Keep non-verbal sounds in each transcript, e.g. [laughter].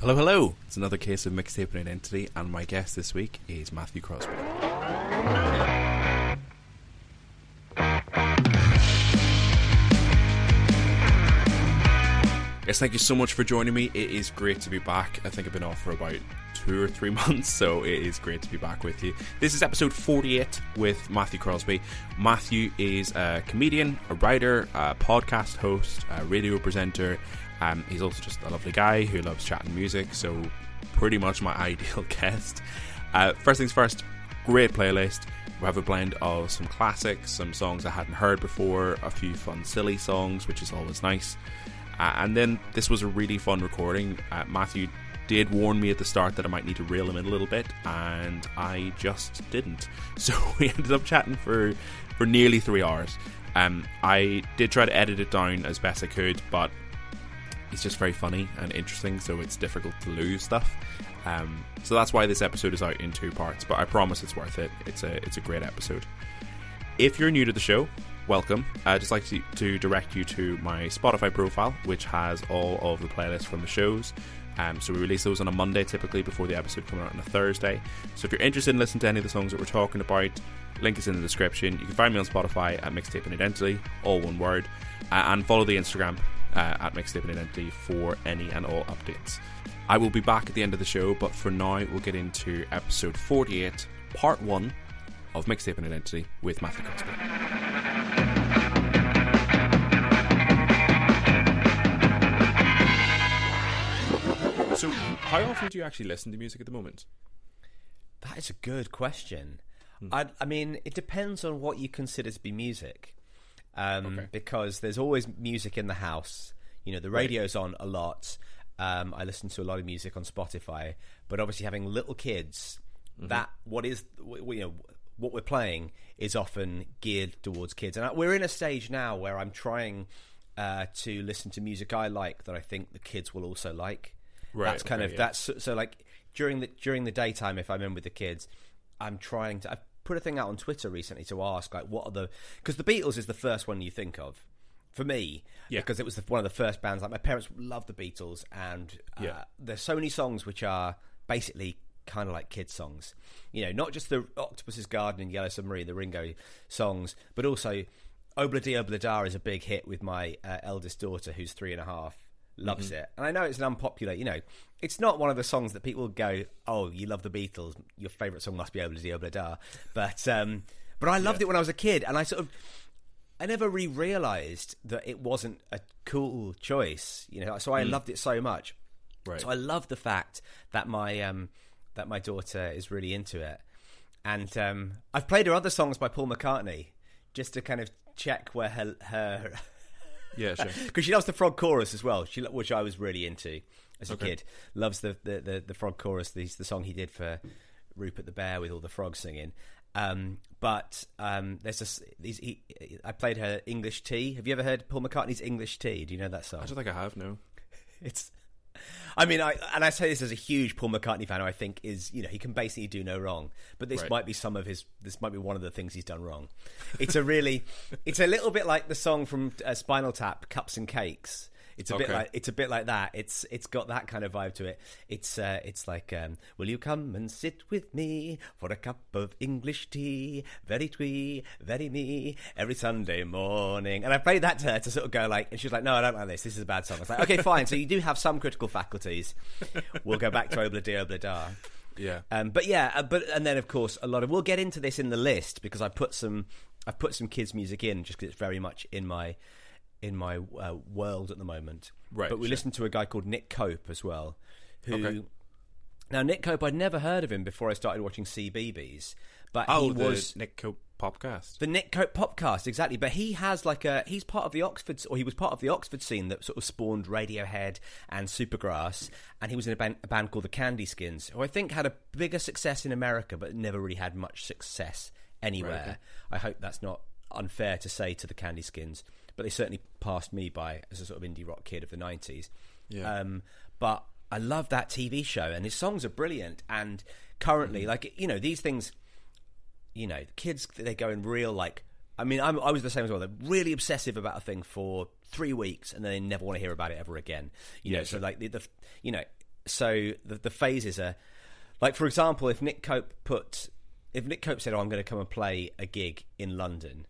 Hello, hello. It's another case of Mixtaping Identity, and my guest this week is Matthew Crosby. Yes, thank you so much for joining me. It is great to be back. I think I've been off for about two or three [laughs] months, so it is great to be back with you. This is episode 48 with Matthew Crosby. Matthew is a comedian, a writer, a podcast host, a radio presenter. Um, he's also just a lovely guy who loves chatting music, so pretty much my [laughs] ideal guest. Uh, first things first, great playlist. We have a blend of some classics, some songs I hadn't heard before, a few fun, silly songs, which is always nice. Uh, and then this was a really fun recording. Uh, Matthew did warn me at the start that I might need to reel him in a little bit, and I just didn't. [laughs] So we ended up chatting for for nearly three hours. Um, I did try to edit it down as best I could, but it's just very funny and interesting, so it's difficult to lose stuff. Um, so that's why this episode is out in two parts. But I promise it's worth it. It's a it's a great episode. If you're new to the show, welcome. I'd just like to, to direct you to my Spotify profile, which has all of the playlists from the shows. Um, so we release those on a Monday typically before the episode coming out on a Thursday. So if you're interested in listening to any of the songs that we're talking about, link is in the description. You can find me on Spotify at Mixtaping Identity, all one word, and follow the Instagram uh, at Mixtaping Identity for any and all updates. I will be back at the end of the show, but for now we'll get into episode 48, part 1 of Mixtaping Identity with Matthew Crosby. So, how often do you actually listen to music at the moment? That is a good question. Hmm. I, I mean, it depends on what you consider to be music, um, Okay. because there's always music in the house. You know, the radio's on a lot. Um, I listen to a lot of music on Spotify, but obviously having little kids, Mm-hmm. that what is you know what we're playing is often geared towards kids, and we're in a stage now where I'm trying uh, to listen to music I like that I think the kids will also like. Right, That's kind okay, of yeah. that's so, so like during the during the daytime if I'm in with the kids, I'm trying to. I've put a thing out on Twitter recently to ask like what are the because the Beatles is the first one you think of for me Yeah. because it was the, one of the first bands like my parents love the Beatles and uh, Yeah. there's so many songs which are basically kind of like kids songs you know not just the Octopus's Garden and Yellow Submarine the Ringo songs but also Obladi Oblada is a big hit with my uh, eldest daughter who's three and a half loves Mm-hmm. it and I know it's an unpopular you know it's not one of the songs that people go oh you love the Beatles your favorite song must be Obladi Oblada but um but I loved it when I was a kid and I sort of I never really realized that it wasn't a cool choice, you know. So I loved it so much. Right. So I love the fact that my um, that my daughter is really into it, and um, I've played her other songs by Paul McCartney just to kind of check where her her Yeah, sure. [laughs] because she loves the frog chorus as well, she, which I was really into as a Okay. kid. Loves the, the, the, the frog chorus, the, the song he did for Rupert the Bear with all the frogs singing. Um, but um, there's this. These, he, I played her English Tea. Have you ever heard Paul McCartney's English Tea? Do you know that song? I don't think I have, no. [laughs] It's. I mean, I and I say this as a huge Paul McCartney fan, who I think is you know he can basically do no wrong. But this Right. might be some of his. This might be one of the things he's done wrong. It's a really. it's a little bit like the song from uh, Spinal Tap, "Cups and Cakes." It's a bit like it's a bit like that. It's it's got that kind of vibe to it. It's uh, it's like, um, will you come and sit with me for a cup of English tea, very twee, very me, every Sunday morning? And I played that to her to sort of go like, and she was like, no, I don't like this. This is a bad song. I was like, okay, fine. So you do have some critical faculties. We'll go back to Obla Di Obla Da. Yeah. Um, but yeah, uh, but and then of course a lot of we'll get into this in the list because I put some I've put some kids music in just because it's very much in my in my uh, world at the moment. Right, But we sure. listened to a guy called Nick Cope as well, who. Okay. Now Nick Cope, I'd never heard of him before I started watching CBeebies, but Oh, he the was Nick Cope podcast. the Nick Cope Popcast, exactly. But he has like a he's part of the Oxford or he was part of the Oxford scene that sort of spawned Radiohead and Supergrass, and he was in a band, a band called the Candy Skins, who I think had a bigger success in America, but never really had much success anywhere. okay. I hope that's not unfair to say to the Candy Skins, but they certainly passed me by as a sort of indie rock kid of the nineties. Yeah. Um, but I love that TV show, and his songs are brilliant. And currently, like you know, these things you know, kids they go in real like. I mean, I'm, I was the same as well. They're really obsessive about a thing for three weeks, and then they never want to hear about it ever again. You know, so like the, the you know, so the, the phases are like, for example, if Nick Cope put, if Nick Cope said, "Oh, I'm going to come and play a gig in London,"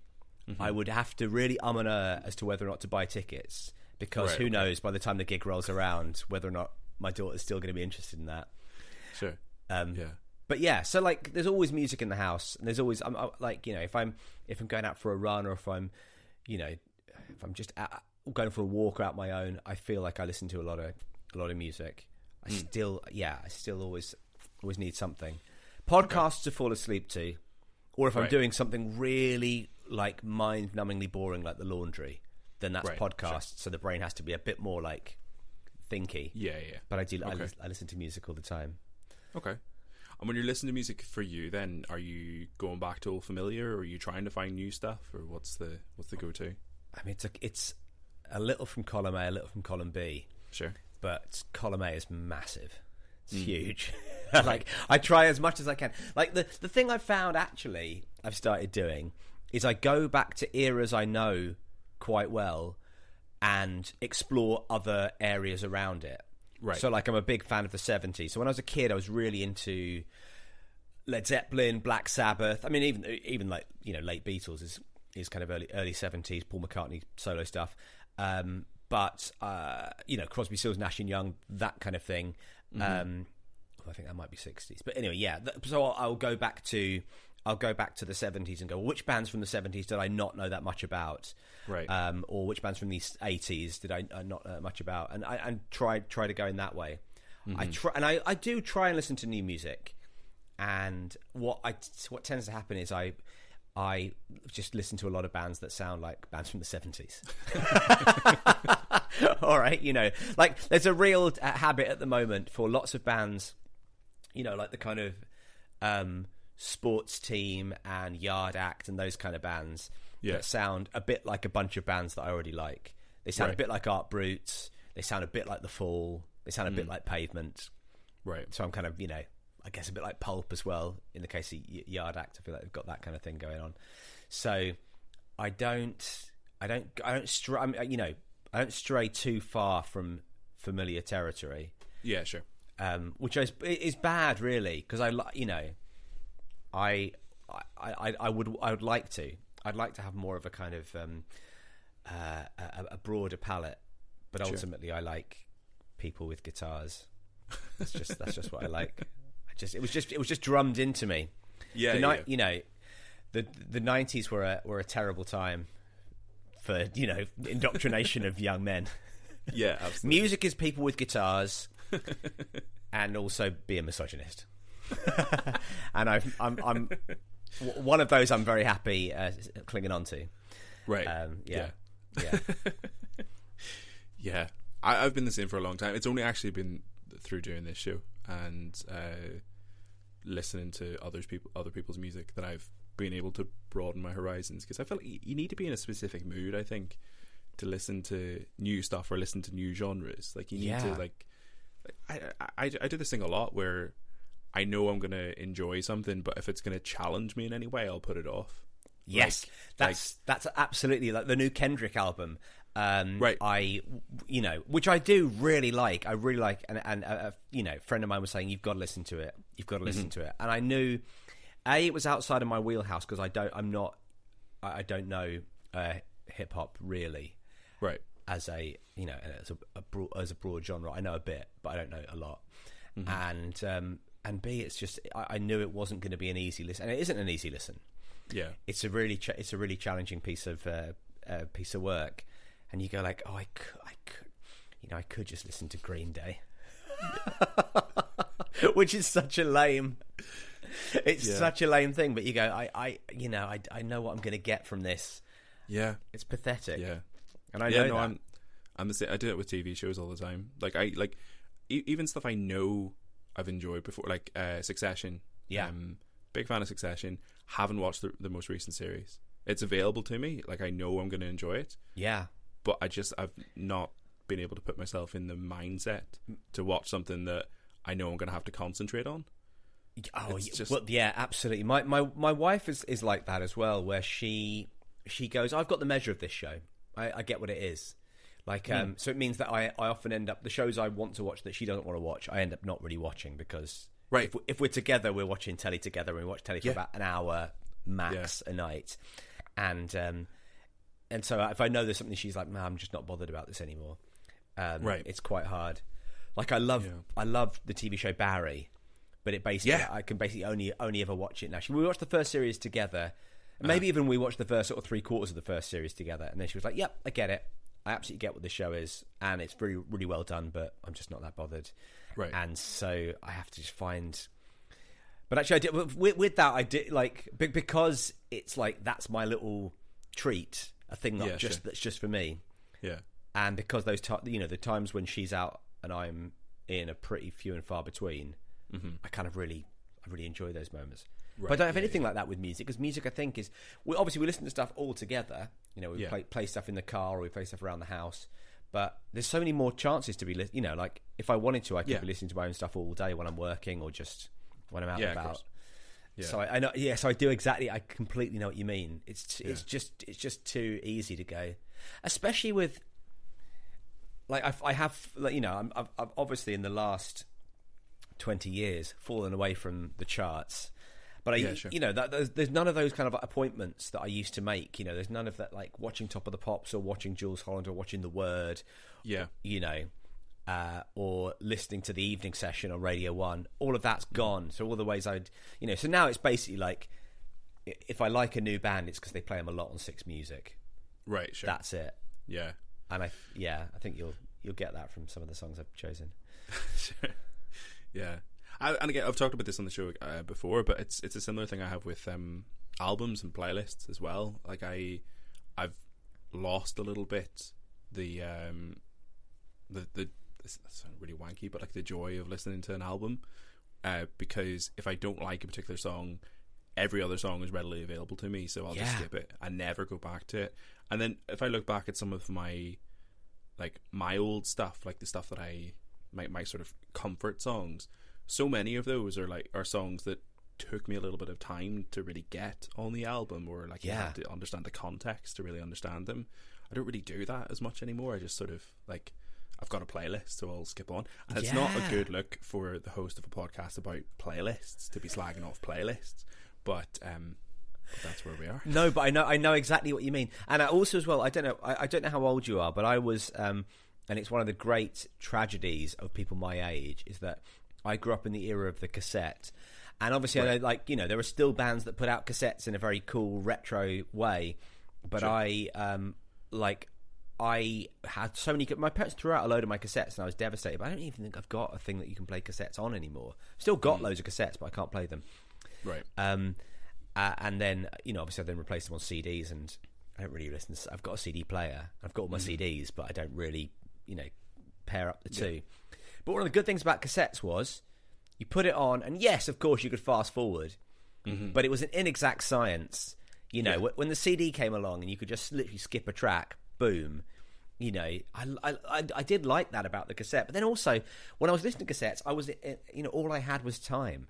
Mm-hmm. I would have to really um and uh as to whether or not to buy tickets because Right, who okay. knows by the time the gig rolls around whether or not my daughter's still going to be interested in that. Sure. Um, Yeah. But yeah, so like, there's always music in the house, and there's always I'm I- like, you know, if I'm if I'm going out for a run or if I'm, you know, if I'm just out, going for a walk out my own, I feel like I listen to a lot of a lot of music. I Hmm. still, yeah, I still always always need something. Podcasts to fall asleep to, or if I'm doing something really like mind-numbingly boring, like the laundry, then that's Right, sure. podcast. So the brain has to be a bit more like thinky. Yeah, yeah. But I do. I, Okay. lis- I listen to music all the time. Okay. And when you're listening to music for you, then are you going back to old familiar, or are you trying to find new stuff, or what's the what's the go to? I mean, it's a, it's a little from column A, a little from column B, Sure. but column A is massive. It's Hmm. huge. [laughs] like I try as much as I can. Like the the thing I found actually I've started doing is I go back to eras I know quite well and explore other areas around it. Right. So like I'm a big fan of the 70s. So when I was a kid I was really into Led Zeppelin, Black Sabbath. I mean, even even like you know, late Beatles is is kind of early early seventies. Paul McCartney solo stuff, um, but uh, you know, Crosby, Stills, Nash and Young, that kind of thing. Um, I think that might be sixties, but anyway, yeah. So I'll, I'll go back to I'll go back to the seventies and go, well, which bands from the seventies did I not know that much about? Right. Um, or which bands from the eighties did I uh, not know much about? And I and try try to go in that way. I try and I, I do try and listen to new music and what I what tends to happen is I I just listen to a lot of bands that sound like bands from the seventies. [laughs] All right, you know, like there's a real uh, habit at the moment for lots of bands, you know, like the kind of um, sports team and Yard Act and those kind of bands Yeah. that sound a bit like a bunch of bands that I already like. They sound a bit like Art Brutes. They sound a bit like The Fall. They sound a Mm. bit like Pavement. right. So I'm kind of, you know, I guess a bit like Pulp as well. In the case of Y- Yard Act, I feel like they've got that kind of thing going on. So I don't, I don't, I don't stray, I'm, you know, I don't stray too far from familiar territory, Yeah, sure. um, which is is bad, really, because I, li- you know, I, I, I, would, I would like to, I'd like to have more of a kind of um, uh, a, a broader palette, but Sure. ultimately, I like people with guitars. That's just that's just what I like. I just it was just it was just drummed into me. Yeah, the ni- yeah. you know, the the nineties were a were a terrible time for you know indoctrination of young men. yeah, absolutely. Music is people with guitars, [laughs] and also be a misogynist. [laughs] and I've, I'm I'm one of those. I'm very happy uh, clinging on to. Right. Um, yeah, yeah. yeah. [laughs] Yeah, I, I've been the same for a long time. It's only actually been through doing this show and uh, listening to others people, other people's music that I've been able to broaden my horizons. Because I feel like you need to be in a specific mood. I think to listen to new stuff or listen to new genres. Like you need to like. I, I I I do this thing a lot where I know I'm gonna enjoy something, but if it's gonna challenge me in any way, I'll put it off. Yes, Like- that's that's absolutely like the new Kendrick album. Um, Right. I, you know, which I do really like. I really like, and and uh, you know, a friend of mine was saying you've got to listen to it. You've got to listen Mm-hmm. to it, and I knew, a it was outside of my wheelhouse because I don't, I'm not, I, I don't know uh, hip hop really Right. as a you know as a, a broad, as a broad genre. I know a bit, but I don't know a lot. And um, and b it's just I, I knew it wasn't going to be an easy listen, and it isn't an easy listen Yeah. it's a really ch- it's a really challenging piece of uh, uh, piece of work, and you go like, oh, I could, I could, you know, I could just listen to Green Day, [laughs] which is such a lame. It's Yeah. such a lame thing, but you go, I, I, you know, I, I know what I'm going to get from this. Yeah. It's pathetic. Yeah. and I yeah, know no, that. I'm, I'm the same. I do it with TV shows all the time. Like I like, e- even stuff I know I've enjoyed before, like uh, Succession. Yeah. um, big fan of Succession. Haven't watched the, the most recent series. It's available to me. Like I know I'm going to enjoy it, yeah, but I just I've not been able to put myself in the mindset to watch something that I know I'm going to have to concentrate on. Oh, just- well, yeah, absolutely. My my my wife is is like that as well, where she she goes, "I've got the measure of this show. I, I get what it is, Like, um, so it means that I, I often end up the shows I want to watch that she doesn't want to watch. I end up not really watching because Right. if, we- if we're together, we're watching telly together, and we watch telly for Yeah. about an hour max a night, and um, and so if I know there's something she's like, "Man, I'm just not bothered about this anymore," um, Right. It's quite hard. Like I love Yeah. I love the TV show Barry, but it basically Yeah. I can basically only only ever watch it now. She, we watched the first series together. And Uh-huh. Maybe even we watched the first sort of three quarters of the first series together, and then she was like, "Yep, I get it. I absolutely get what the show is, and it's really, really well done, but I'm just not that bothered." Right. And so I have to just find. But actually, I did with, with that. I did like because it's like that's my little treat, a thing that Yeah, just sure. that's just for me, Yeah. and because those ti you know the times when she's out and I'm in are pretty few and far between. Mm-hmm. I kind of really, I really enjoy those moments. but I don't have yeah, anything like that with music because music, I think, is we obviously we listen to stuff all together. You know, we Yeah. play play stuff in the car or we play stuff around the house. But there's so many more chances to be, li- you know, like if I wanted to, I could Yeah. be listening to my own stuff all day when I'm working or just when I'm out Yeah, and about. Yeah. So I, I know, yeah. So I do exactly. I completely know what you mean. It's t- it's just it's just too easy to go, especially with like I've, I have like, you know I'm, I've, I've obviously in the last twenty years fallen away from the charts, but I Yeah, sure. you know that, there's, there's none of those kind of appointments that I used to make. You know, there's none of that like watching Top of the Pops or watching Jools Holland or watching The Word Yeah. you know, uh, or listening to the evening session on Radio One. All of that's gone. So all the ways I'd, you know, so now it's basically like if I like a new band, it's because they play them a lot on Six Music. Right. Sure. That's it. yeah. And I, yeah, I think you'll you'll get that from some of the songs I've chosen. [laughs] Sure. Yeah. I, and again, I've talked about this on the show uh, before, but it's it's a similar thing I have with um, albums and playlists as well. Like I, I've lost a little bit the um, the the this sounds really wanky, but like the joy of listening to an album, uh, because if I don't like a particular song, every other song is readily available to me, so I'll just skip it. I never go back to it. And then if I look back at some of my like my old stuff, like the stuff that I my my sort of comfort songs, so many of those are like are songs that took me a little bit of time to really get on the album or like you Yeah. had to understand the context to really understand them. I don't really do that as much anymore. I just sort of like I've got a playlist, so I'll skip on. And it's not a good look for the host of a podcast about playlists to be slagging off playlists. But um but that's where we are. No, but I know I know exactly what you mean, and I also as well. I don't know. I, I don't know how old you are, but I was, um, and it's one of the great tragedies of people my age is that I grew up in the era of the cassette, and obviously I know, like you know, there are still bands that put out cassettes in a very cool retro way, but I um like. I had so many. My parents threw out a load of my cassettes, and I was devastated. But I don't even think I've got a thing that you can play cassettes on anymore. Still got loads of cassettes, but I can't play them. Right. Um, uh, and then you know, obviously, I then replaced them on CDs, and I don't really listen. To, I've got a CD player, I've got all my CDs, but I don't really, you know, pair up the two. But one of the good things about cassettes was you put it on, and yes, of course, you could fast forward, mm-hmm. but it was an inexact science. You know, Yeah. when the CD came along, and you could just literally skip a track, boom. You know, I, I, I, did like that about the cassette, but then also when I was listening to cassettes, I was, you know, all I had was time.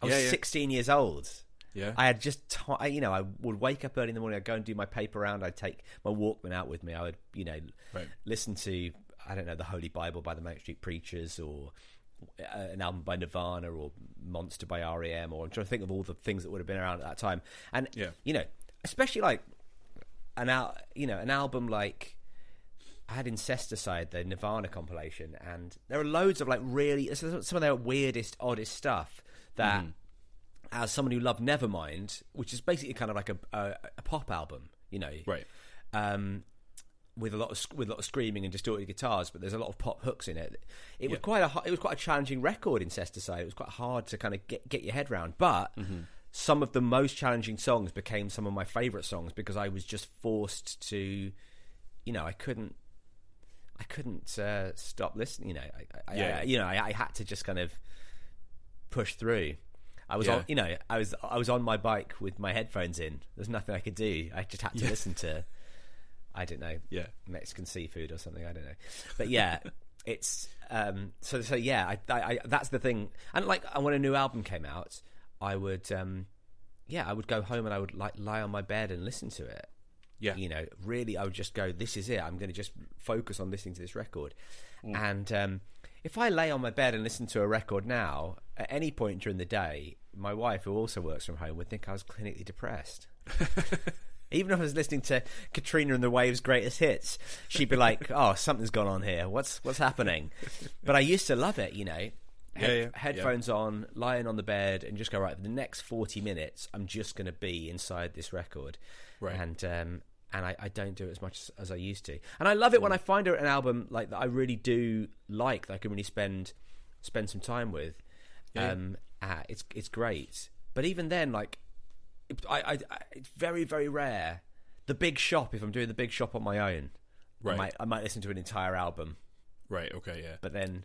I was Yeah, yeah. 16 years old. Yeah. I had just, you know, I would wake up early in the morning. I'd go and do my paper round. I'd take my Walkman out with me. I would, you know, Right. listen to, I don't know, the Holy Bible by the Manic Street Preachers or uh, an album by Nirvana or Monster by REM. Or I'm trying to think of all the things that would have been around at that time. And Yeah. you know, especially like an al- you know, an album like I had Incesticide, the Nirvana compilation, and there are loads of like really some of their weirdest, oddest stuff that, Mm-hmm. as someone who loved Nevermind, which is basically kind of like a a, a pop album, you know, Right. um, with a lot of with a lot of screaming and distorted guitars, but there's a lot of pop hooks in it. It was quite a it was quite a challenging record. in Incesticide. It was quite hard to kind of get get your head around, but. Some of the most challenging songs became some of my favorite songs because I was just forced to, you know, I couldn't I couldn't uh, stop listening. You know, I, I, Yeah. I, you know, I, I had to just kind of push through. I was Yeah. on, you know, I was I was on my bike with my headphones in. There's nothing I could do. I just had to listen to, I don't know, Yeah. Mexican seafood or something. I don't know, but yeah, [laughs] it's um. So so yeah, I, I, I that's the thing. And like when a new album came out, I would um, yeah, I would go home and I would like lie on my bed and listen to it. Yeah. you know, really, I would just go, "This is it. I'm going to just focus on listening to this record." And um, if I lay on my bed and listen to a record now, at any point during the day, my wife, who also works from home, would think I was clinically depressed. [laughs] Even if I was listening to Katrina and the Waves' greatest hits, she'd be like, [laughs] "Oh, something's gone on here. What's what's happening?" But I used to love it, you know. Yeah, yeah, headphones on, lying on the bed, and just go right. For the next forty minutes, I'm just going to be inside this record, Right. And um, and I, I don't do it as much as, as I used to. And I love it when I find an album like that I really do like that I can really spend spend some time with. Yeah. Um, uh, it's it's great. But even then, like, I, I, I it's very very rare. The big shop, if I'm doing the big shop on my own, Right. I might I might listen to an entire album. Right. Okay. Yeah. But then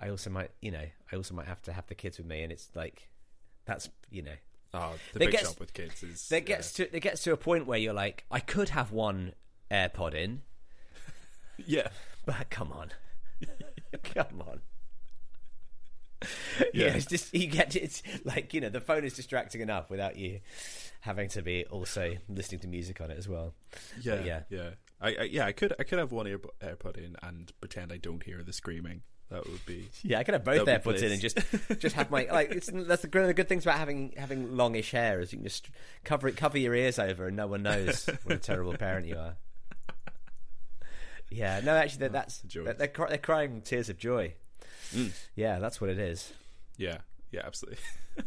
I also might, you know, I also might have to have the kids with me, and it's like that's you know Oh, the big gets- shop with kids is. there gets to there gets to a point where you're like, I could have one AirPod in, [laughs] yeah. but come on, [laughs] come on. [laughs] Yeah. Yeah, it's just you get it's like you know the phone is distracting enough without you having to be also listening to music on it as well. Yeah, But yeah, yeah. I, I yeah, I could I could have one ear, AirPod in and pretend I don't hear the screaming. That would be Yeah, I could have both AirPods in and just [laughs] just have my like. It's, that's the, one of the good things about having having longish hair is you can just cover it, cover your ears over, and no one knows what a terrible parent you are. [laughs] Yeah, no, actually, that, that's they're, they're crying tears of joy. Mm. Yeah, that's what it is. yeah, yeah, absolutely. [laughs]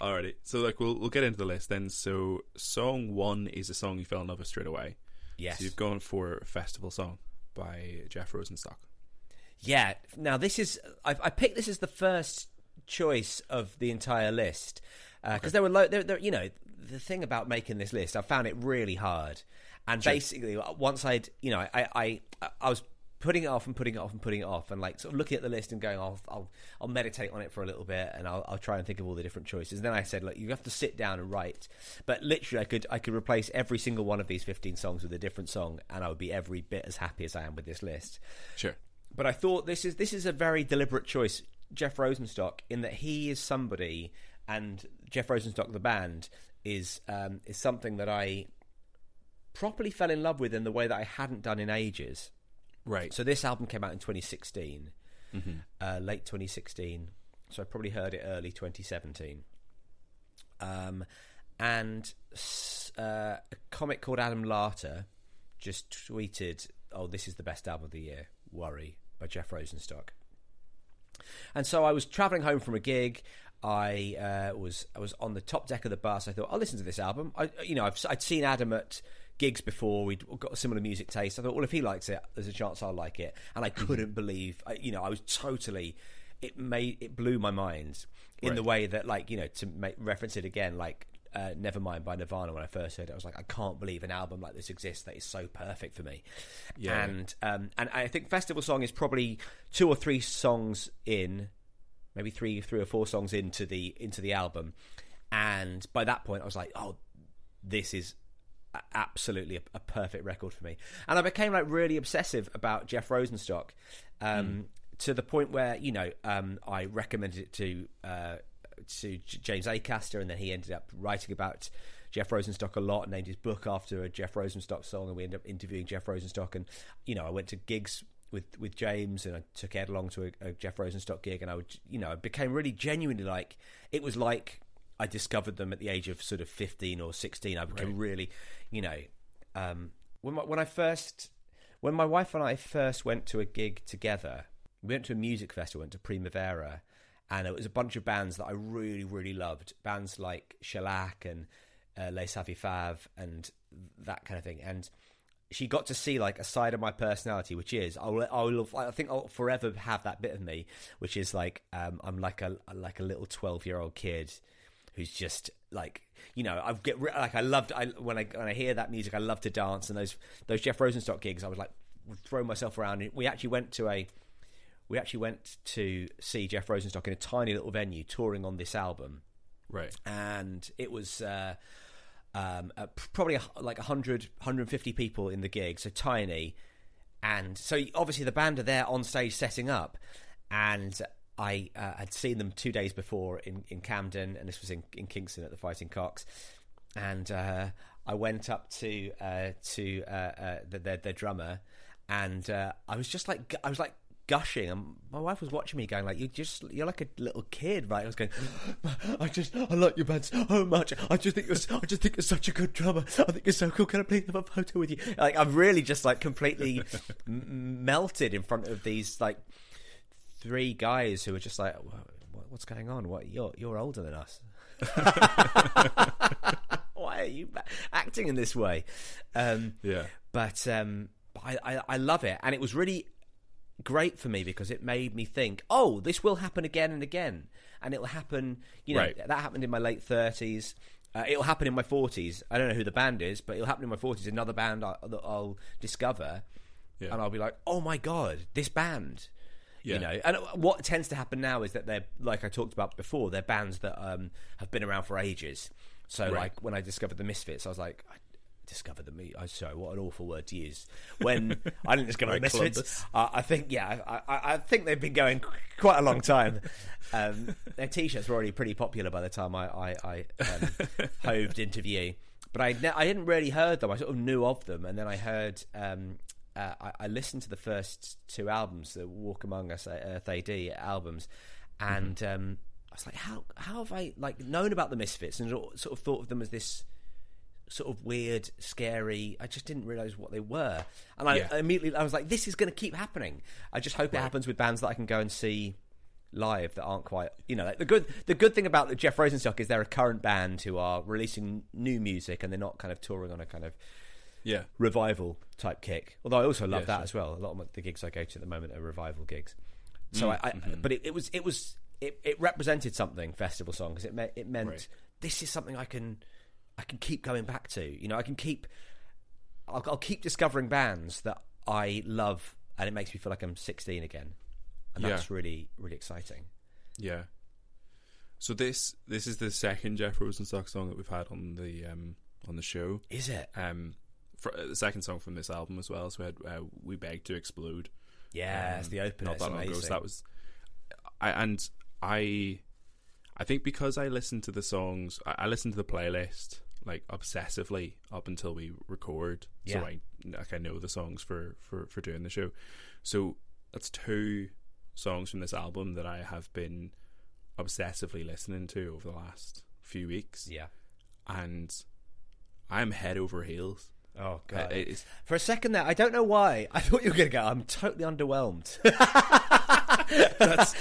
Alrighty, so like we'll we'll get into the list then. So song one is a song you fell in love with straight away. Yes. So you've gone for Festival Song by Jeff Rosenstock. Yeah. Now this is I, I picked this as the first choice of the entire list uh, because there were lo- there, there, you know the thing about making this list I found it really hard and basically once I'd you know I, I I was putting it off and putting it off and putting it off and like sort of looking at the list and going I'll I'll, I'll meditate on it for a little bit and I'll, I'll try and think of all the different choices and then I said like, you have to sit down and write but literally I could I could replace every single one of these 15 songs with a different song and I would be every bit as happy as I am with this list Sure. but I thought this is this is a very deliberate choice, Jeff Rosenstock, in that he is somebody, and Jeff Rosenstock, the band, is um, is something that I properly fell in love with in the way that I hadn't done in ages. Right. So this album came out in 2016, uh, late 2016. So I probably heard it early 2017. Um, and uh, a comic called Adam Larter just tweeted, "Oh, this is the best album of the year." Worry by Jeff Rosenstock. And so I was traveling home from a gig. I uh, was I was on the top deck of the bus. I thought I'll listen to this album. I you know I've, I'd seen Adam at gigs before. We'd got a similar music taste. I thought well if he likes it, there's a chance I'll like it. And I couldn't believe you know I was totally it made it blew my mind in Right. the way that like you know to make, reference it again like. Uh, Nevermind by Nirvana. When I first heard it, I was like, I can't believe an album like this exists that is so perfect for me. Yeah. And um, and I think festival song is probably two or three songs in, maybe three three or four songs into the into the album, and by that point I was like, oh, this is absolutely a, a perfect record for me. And I became like really obsessive about Jeff Rosenstock, um, to the point where you know um, I recommended it to uh, to J- James Acaster, and then he ended up writing about. Jeff Rosenstock a lot named his book after a Jeff Rosenstock song, and we ended up interviewing Jeff Rosenstock. And you know, I went to gigs with with James, and I took Ed along to a, a Jeff Rosenstock gig, and I would, you know, I became really genuinely like it was like I discovered them at the age of sort of fifteen or sixteen. I became really, you know, um, when my, when I first when my wife and I first went to a gig together, we went to a music festival, went to Primavera, and it was a bunch of bands that I really really loved, bands like Shellac and uh, Les Savy Fav and that kind of thing, and she got to see like a side of my personality, which is I'll, I'll I think I'll forever have that bit of me, which is like um, I'm like a like a little twelve year old kid who's just like you know I get like I loved I when I when I hear that music I love to dance and those those Jeff Rosenstock gigs I was like would throw myself around. We actually went to a we actually went to see Jeff Rosenstock in a tiny little venue touring on this album Right. and it was uh, um, uh, probably a, like 100 150 people in the gig so tiny and so obviously the band are there on stage setting up and I uh, had seen them two days before in, in Camden and this was in, in Kingston at the Fighting Cocks and uh, I went up to uh, to uh, uh, the, their, their drummer, and uh, I was just like I was like gushing, and my wife was watching me, going like, "You just you're like a little kid, right?" I was going, [gasps] "I just I like your band so much. I just think you're I just think you're such a good drummer. I think you're so cool. Can I please have a photo with you?" Like I'm really just like completely [laughs] melted in front of these like three guys who were just like, "What's going on? What you're you're older than us." [laughs] Why are you acting in this way? Um, Yeah. but um, I, I, I love it, and it was really great for me because it made me think, oh, this will happen again and again, and it'll happen. You know, Right. that happened in my late thirties. Uh, it'll happen in my forties. I don't know who the band is, but it'll happen in my forties. Another band I, that I'll discover, Yeah. and I'll be like, oh my god, this band. Yeah. You know, and what tends to happen now is that they're like I talked about before. They're bands that um, have been around for ages. So, Right. like when I discovered the Misfits, I was like, I discovered the me. I'm sorry, what an awful word to use. When [laughs] I didn't discover the Misfits, uh, I think yeah, I, I, I think they've been going quite a long time. Um, their t-shirts were already pretty popular by the time I, I, I um, [laughs] hoved into view. But I, ne- I hadn't really heard them. I sort of knew of them, and then I heard. Um, uh, I, I listened to the first two albums, the Walk Among Us, uh, Earth AD albums, and um, I was like, how how have I like known about the Misfits and sort of thought of them as this sort of weird, scary. I just didn't realize what they were, and I Yeah. immediately I was like, "This is going to keep happening." I just hope it happens with bands that I can go and see live that aren't quite, you know, like the good. The good thing about the Jeff Rosenstock is they're a current band who are releasing new music and they're not kind of touring on a kind of Yeah. revival type kick. Although I also love Yeah, that sure. as well. A lot of the gigs I go to at the moment are revival gigs. So Mm, I, I mm-hmm. but it, it was it was it, it represented something festival song because it meant it meant Right. this is something I can I can keep going back to. You know, I can keep I'll, I'll keep discovering bands that I love, and it makes me feel like I'm 16 again, and Yeah. that's really really exciting. Yeah. So this this is the second Jeff Rosenstock song that we've had on the um on the show. Is it? Um, the second song from this album as well. So we had uh, "We Beg to Explode." Yeah, it's um, the opener. Not that long ago. So that was, I and I, I think because I listened to the songs, I, I listened to the playlist like obsessively up until we record. Yeah. So I like I know the songs for for for doing the show. So that's two songs from this album that I have been obsessively listening to over the last few weeks, yeah. and I'm head over heels. Oh Uh, god. it's, For a second there, I don't know why. I thought you were going to go. I'm totally underwhelmed. [laughs] That's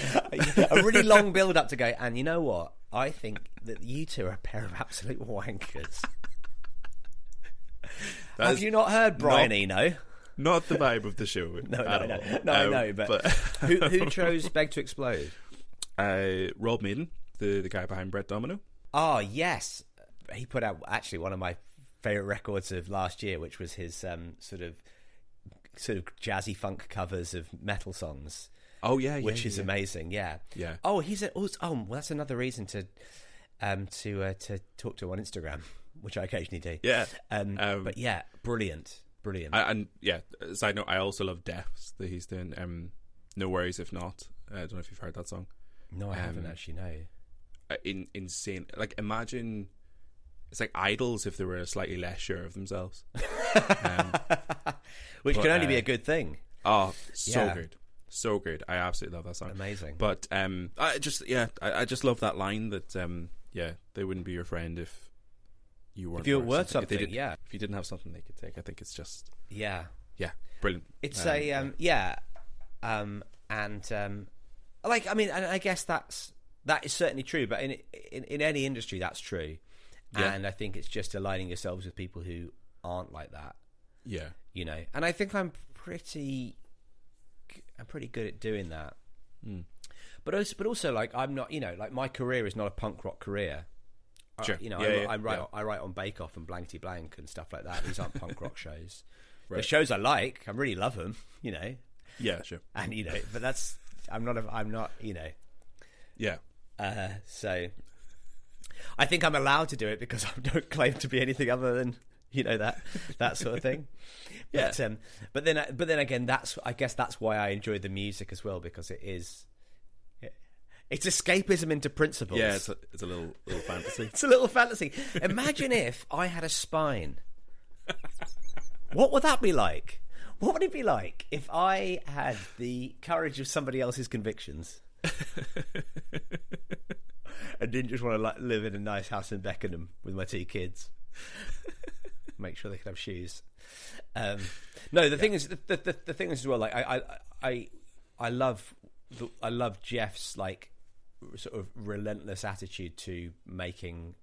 a really long build up to go. And you know what? I think that you two are a pair of absolute wankers. that Have you not heard Brian not- Eno? not the vibe of the show. [laughs] No, no, no, no, I Um, know, but, who, who [laughs] chose Beg to Explode? uh, Rob Madin, the the guy behind Brett Domino. Oh yes, he put out actually one of my favorite records of last year, which was his um, sort of sort of jazzy funk covers of metal songs. Oh yeah, yeah which is yeah. amazing. Yeah. Yeah. Oh, he's a, oh, well, that's another reason to um to uh, to talk to him on Instagram, which I occasionally do. Yeah. Um, Um, but yeah, brilliant, brilliant. I, and yeah, side note, I also love Deaths that he's doing. Um, no worries if not. Uh, I don't know if you've heard that song. no, I haven't um, actually. No. Uh, in insane, like imagine it's like idols if they were slightly less sure of themselves. [laughs] um, Which but, can only be uh, a good thing. oh, so Yeah. good, so good. I absolutely love that song. Amazing. But um, I just yeah, I, I just love that line that um, yeah, they wouldn't be your friend if you weren't. If you were If they something, did- yeah. If you didn't have something they could take, I think it's just yeah. yeah, brilliant. It's Um, a um, yeah, um, and um, like I mean, and I guess that's that is certainly true. But in in, in any industry, that's true. Yeah. And I think it's just aligning yourselves with people who aren't like that. yeah, you know? And i think i'm pretty i'm pretty good at doing that. Mm. but also but also like i'm not you know like my career is not a punk rock career. I- Sure. you know Yeah, I, yeah, I write yeah. i write on bake off and blankety blank and stuff like that. These aren't punk rock [laughs] shows. The shows i like i really love them you know? Yeah, sure, and you know but that's i'm not a, i'm not you know. Yeah, uh, so I think I'm allowed to do it because [laughs] I don't claim to be anything other than you know that that sort of thing. [laughs] Yeah. But, um, but then but then again, that's I guess that's why I enjoy the music as well because it is. It's escapism into principles. Yeah, it's a, it's a little little fantasy. [laughs] It's a little fantasy. Imagine if I had a spine. What would that be like? What would it be like if I had the courage of somebody else's convictions and didn't just want to like live in a nice house in Beckenham with my two kids? [laughs] Make sure they could have shoes. Um, no, the thing is, the, the, the thing is as well. Like I, I, I, I love, the, I love Jeff's like sort of relentless attitude to making,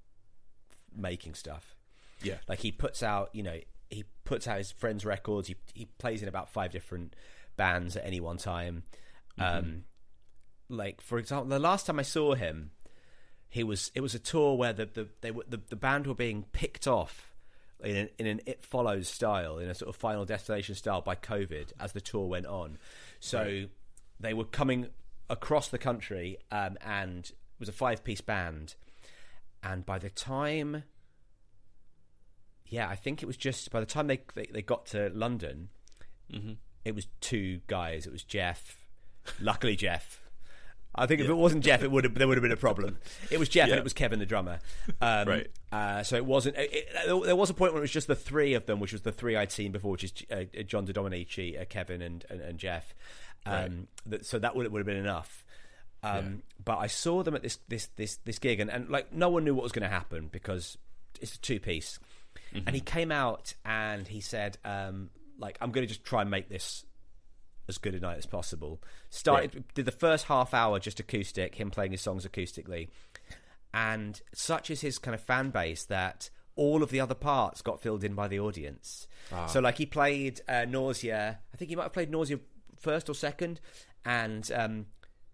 making stuff. Yeah, Like he puts out, you know, he puts out his friends' records. He he plays in about five different bands at any one time. Um, like for example, the last time I saw him, he was it was a tour where the the they were the, the band were being picked off in an, in an it follows style in a sort of final destination style by COVID as the tour went on. So they were coming across the country um, and it was a five piece band. And by the time yeah, I think it was just by the time they they, they got to London, it was two guys. It was Jeff. Luckily, Jeff. I think if it wasn't Jeff, it would have there would have been a problem. It was Jeff Yeah. and it was Kevin, the drummer. [laughs] Um, Right. Uh, so it wasn't. It, it- there was a point when it was just the three of them, which was the three I'd seen before, which is uh, John DeDominici, uh, Kevin, and, and, and Jeff. Um, that, so that would would have been enough. Um, But I saw them at this this this this gig, and, and like no one knew what was going to happen because it's a two piece. And he came out and he said, um, like, I'm going to just try and make this as good a night as possible. Started did the first half hour just acoustic, him playing his songs acoustically, and such is his kind of fan base that all of the other parts got filled in by the audience. So like he played uh, Nausea, I think he might have played Nausea first or second, and um,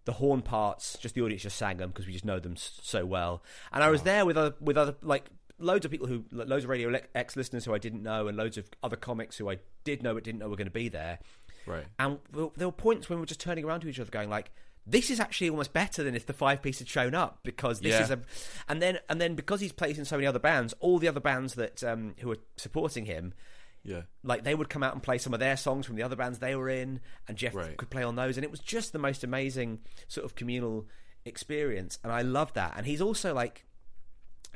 the horn parts just the audience just sang them because we just know them s- so well. And I was there with other with other like loads of people who loads of Radio X listeners who I didn't know, and loads of other comics who I did know but didn't know were going to be there. Right. And there were points when we were just turning around to each other, going like, "This is actually almost better than if the five piece had shown up because this Yeah. is a." And then and then because he's played in so many other bands, all the other bands that um, who are supporting him, Yeah, like they would come out and play some of their songs from the other bands they were in, and Jeff Right. could play on those, and it was just the most amazing sort of communal experience, and I love that. And he's also like,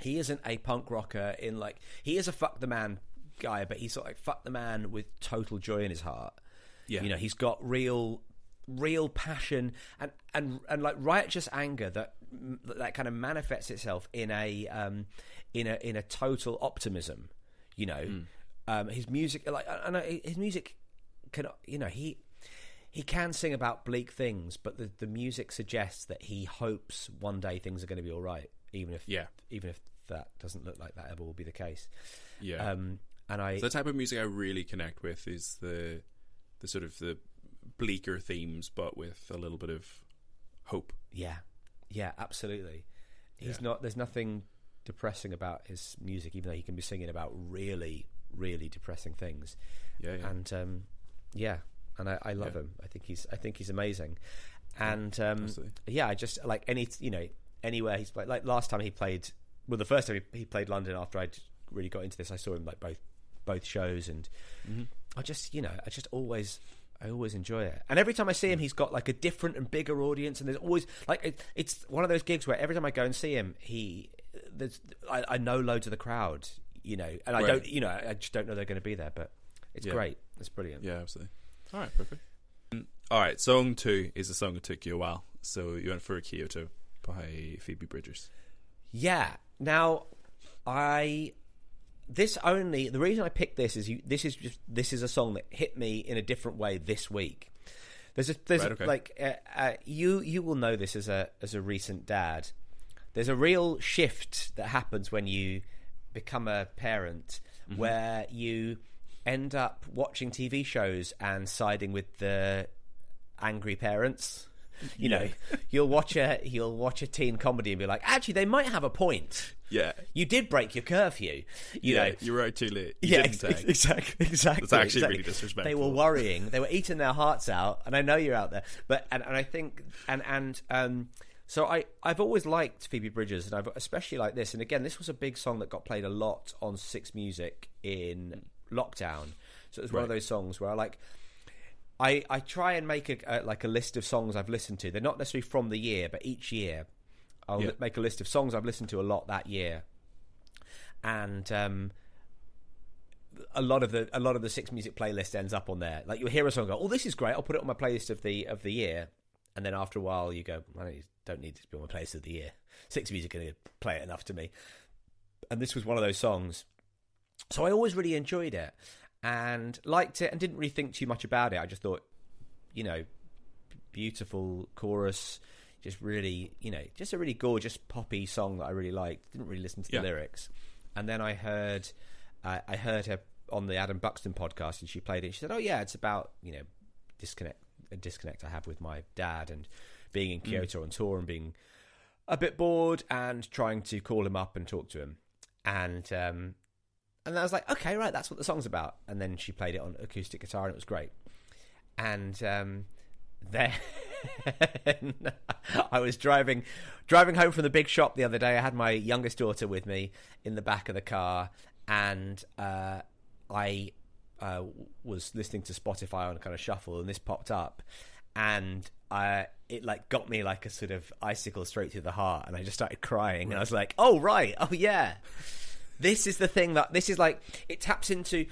he isn't a punk rocker in like he is a fuck the man guy, but he's sort of like fuck the man with total joy in his heart. Yeah. you know, he's got real, real passion and and and like righteous anger that that kind of manifests itself in a um in a in a total optimism. You know, um, his music like I know his music can you know he he can sing about bleak things, but the the music suggests that he hopes one day things are going to be all right, even if Yeah. even if that doesn't look like that ever will be the case. yeah. Um, and I the type of music I really connect with is the the sort of the bleaker themes, but with a little bit of hope. Yeah, yeah, absolutely. He's Yeah. not. There's nothing depressing about his music, even though he can be singing about really, really depressing things. Yeah, yeah. And um, yeah, and I, I love Yeah. him. I think he's. I think he's amazing. And um, yeah, I just like any. You know, anywhere he's played. Like last time he played. Well, the first time he, he played London after I'd really got into this, I saw him like both both shows, and Mm-hmm. I just you know I just always I always enjoy it. And every time I see him, he's got like a different and bigger audience, and there's always like it, it's one of those gigs where every time I go and see him, he there's I, I know loads of the crowd, you know, and I Right. don't you know I just don't know they're going to be there, but it's Yeah. great, it's brilliant. Yeah, absolutely. All right, perfect. Mm, All right, song two is a song that took you a while. So you went for a Kyoto by Phoebe Bridgers. Yeah. Now, I this only the reason I picked this is you. This is just this is a song that hit me in a different way this week. There's a there's Right, a- okay. like uh, uh, you you will know this as a as a recent dad. There's a real shift that happens when you become a parent, Mm-hmm. where you end up watching TV shows and siding with the angry parents. You know, you'll watch a you'll watch a teen comedy and be like, actually, they might have a point. Yeah, You did break your curfew. You yeah, know, you were out too late. You yeah, ex- exactly, [laughs] exactly. That's actually exactly. really disrespectful. They were worrying. They were eating their hearts out, and I know you're out there. But and, and I think and and um, so I I've always liked Phoebe Bridgers, and I've especially liked this. And again, this was a big song that got played a lot on Six Music in lockdown. So it was one of those songs where I like. I, I try and make a, a, like a list of songs I've listened to. They're not necessarily from the year, but each year I'll Yeah. make a list of songs I've listened to a lot that year, and um, a lot of the a lot of the six music playlist ends up on there. Like you'll hear a song, go, "Oh, this is great! I'll put it on my playlist of the of the year," and then after a while, you go, "I don't, don't need it to be on my playlist of the year. Six music going to play it enough to me." And this was one of those songs, so I always really enjoyed it and liked it, and didn't really think too much about it. I just thought, you know, beautiful chorus, just really, you know, just a really gorgeous poppy song that I really liked. Didn't really listen to the Yeah. lyrics, and then I heard, uh, I heard her on the Adam Buxton podcast, and she played it. She said, "Oh yeah, it's about you know disconnect a disconnect I have with my dad and being in Kyoto on tour and being a bit bored and trying to call him up and talk to him." And um, and I was like, okay, right, that's what the song's about. And then she played it on acoustic guitar, and it was great. And um, then [laughs] I was driving driving home from the big shop the other day. I had my youngest daughter with me in the back of the car, and uh, I uh, was listening to Spotify on kind of shuffle, and this popped up, and I it like got me like a sort of icicle straight through the heart, and I just started crying, and I was like, oh right, oh yeah, this is the thing that this is like it taps into,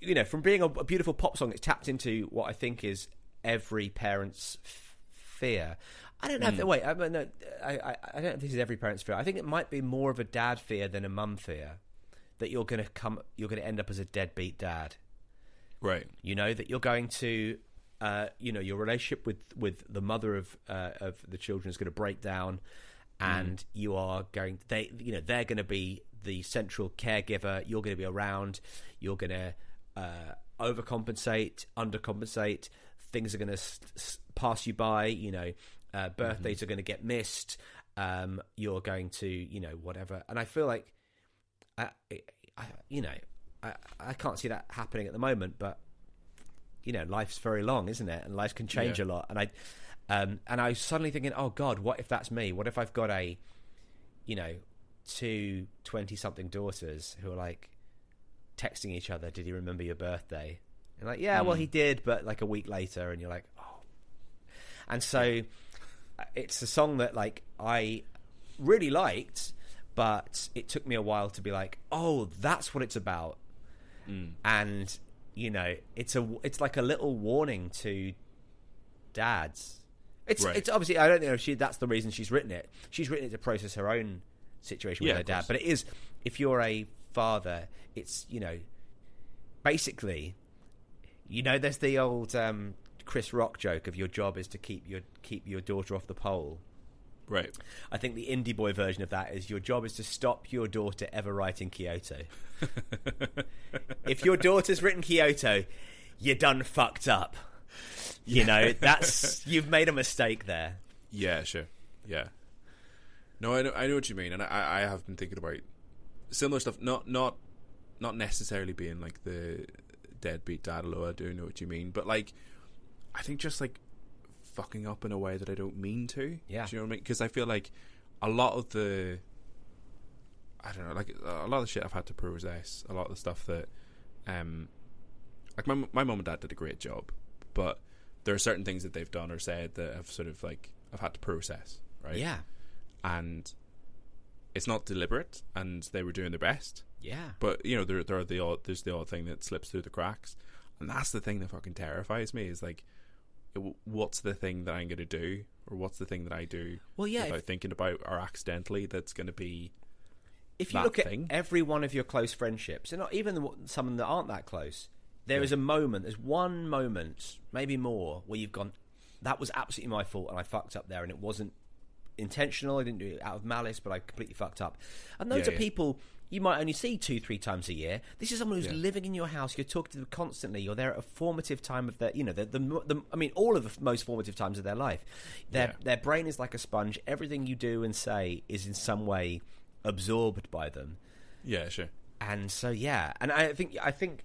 you know, from being a, a beautiful pop song, it's tapped into what I think is every parent's f- fear. I don't know. If, wait, I, no, I, I, I don't know if this is every parent's fear. I think it might be more of a dad fear than a mum fear that you're going to come, you're going to end up as a deadbeat dad. Right. You know that you're going to, uh, you know, your relationship with with the mother of uh, of the children is going to break down, and you are going. They, you know, they're going to be the central caregiver. You're going to be around. You're going to uh, overcompensate, undercompensate. Things are going to s- s- pass you by. You know, uh, birthdays are going to get missed. Um, you're going to, you know, whatever. And I feel like, I, I, you know, I, I can't see that happening at the moment, but you know, life's very long, isn't it? And life can change Yeah. a lot. And I, um, and I was suddenly thinking, oh God, what if that's me? What if I've got a, you know, two 20 something daughters who are like texting each other, did he remember your birthday? And like, yeah, well, he did, but like a week later, and you're like, oh. And so uh, it's a song that like I really liked, but it took me a while to be like, oh, that's what it's about. And you know, it's a it's like a little warning to dads. It's Right. it's obviously I don't know if she that's the reason she's written it. She's written it to process her own situation with her of dad. But it is if you're a father, it's you know basically you know there's the old um, Chris Rock joke of your job is to keep your keep your daughter off the pole. Right. I think the indie boy version of that is your job is to stop your daughter ever writing Kyoto. [laughs] if your daughter's written Kyoto, you're done fucked up. You know, that's you've made a mistake there. Yeah, sure. Yeah. No, I know, I know what you mean, and I, I have been thinking about similar stuff. Not, not, not necessarily being like the deadbeat dad. Although I do know what you mean, but like, I think just like fucking up in a way that I don't mean to. Yeah. do you know what I mean? Because I feel like a lot of the, I don't know, like a lot of the shit I've had to process, a lot of the stuff that, um, like my my mom and dad did a great job, but there are certain things that they've done or said that have sort of like I've had to process, right? Yeah, and it's not deliberate, and they were doing their best, yeah, but you know there there are the odd there's the odd thing that slips through the cracks, and that's the thing that fucking terrifies me is like, what's the thing that I'm going to do, or what's the thing that I do Well, yeah, without if- thinking about or accidentally that's going to be if you look thing. at every one of your close friendships, and not even the, some of them that aren't that close, there is a moment, there's one moment, maybe more, where you've gone, that was absolutely my fault, and I fucked up there, and it wasn't intentional. I didn't do it out of malice, but I completely fucked up. And those Yeah, are yeah. people you might only see two, three times a year. This is someone who's Yeah. living in your house. You're talking to them constantly. You're there at a formative time of their, you know, the, the, the I mean, all of the most formative times of their life. Their Yeah. their brain is like a sponge. Everything you do and say is in some way absorbed by them yeah sure and so yeah and i think i think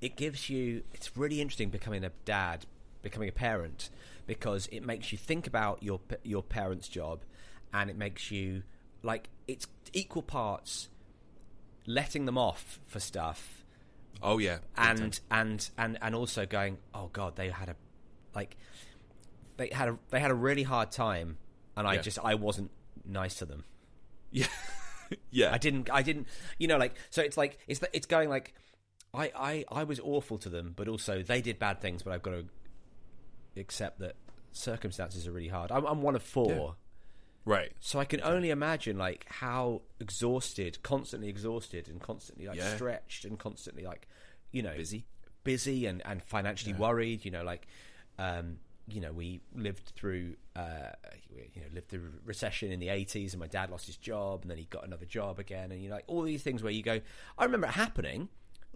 it gives you it's really interesting becoming a dad becoming a parent because it makes you think about your your parents job and it makes you like it's equal parts letting them off for stuff Oh yeah, and and and and also going, oh god, they had a like they had a they had a really hard time, and I Yeah. just I wasn't nice to them. yeah, [laughs] yeah, I didn't I didn't you know like so it's like it's it's going like I I I was awful to them, but also they did bad things, but I've got to accept that circumstances are really hard. I'm, I'm one of four. Yeah. right. So I can only imagine like how exhausted, constantly exhausted, and constantly like Yeah. stretched, and constantly like you know Busy. busy, and and financially worried. You know, like um, you know we lived through uh, you know lived through recession in the eighties, and my dad lost his job, and then he got another job again, and you know like all these things where you go, I remember it happening.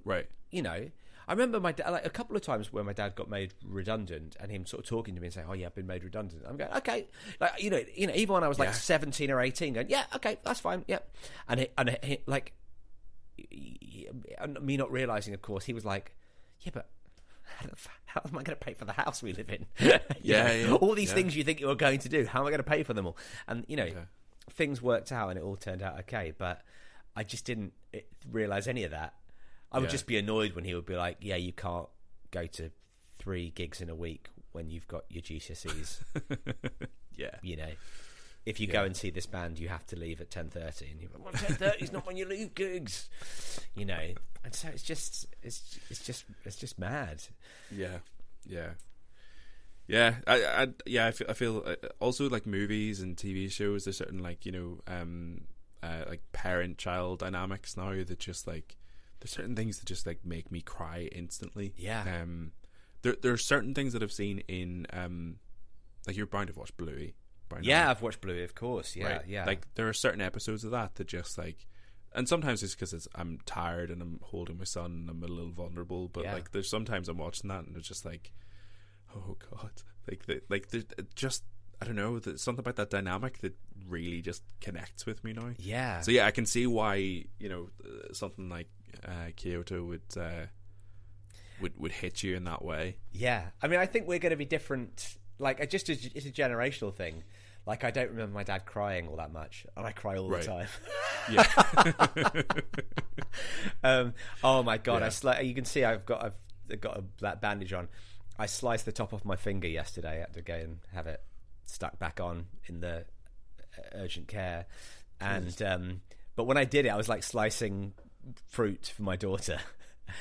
Right. You know. I remember my dad, like a couple of times where my dad got made redundant, and him sort of talking to me and saying, "Oh yeah, I've been made redundant." I'm going, "Okay," like you know, you know, even when I was like Yeah. 17 or 18, going, "Yeah, okay, that's fine, yeah," and he, and he, like me not realizing, of course, he was like, "Yeah, but how, how am I going to pay for the house we live in?" [laughs] Yeah, yeah, all these yeah. things you think you're going to do, how am I going to pay for them all? And you know, things worked out, and it all turned out okay, but I just didn't eh, realize any of that. I would Yeah. just be annoyed when he would be like, "Yeah, you can't go to three gigs in a week when you've got your GCSEs." [laughs] Yeah. you know, if you go and see this band, you have to leave at ten thirty, and you're like, "Well, [laughs] ten thirty is not when you leave gigs," you know. And so it's just, it's, it's just, it's just mad. Yeah, yeah, yeah. I, I yeah. I feel, I feel uh, also like movies and TV shows. There's certain like you know, um, uh, like parent-child dynamics now that just like there's certain things that just like make me cry instantly. Yeah. Um, there there are certain things that I've seen in um, like you're bound to watch Bluey. now. Yeah, I've watched Bluey, of course. Yeah, right? yeah. Like there are certain episodes of that that just like, and sometimes it's because it's I'm tired and I'm holding my son and I'm a little vulnerable. But Yeah. like, there's sometimes I'm watching that and it's just like, oh god, like the, like there's just I don't know, there's something about that dynamic that really just connects with me now. yeah. So yeah, I can see why you know uh, something like uh, Kyoto would uh, would would hit you in that way. Yeah, I mean, I think we're going to be different. Like, just it's a generational thing. Like, I don't remember my dad crying all that much, and I cry all Right. the time. Yeah, [laughs] um, oh my god! I sli- you can see I've got I've got a, that bandage on. I sliced the top off my finger yesterday. I had to go and have it stuck back on in the uh, urgent care, and um, but when I did it, I was like slicing fruit for my daughter,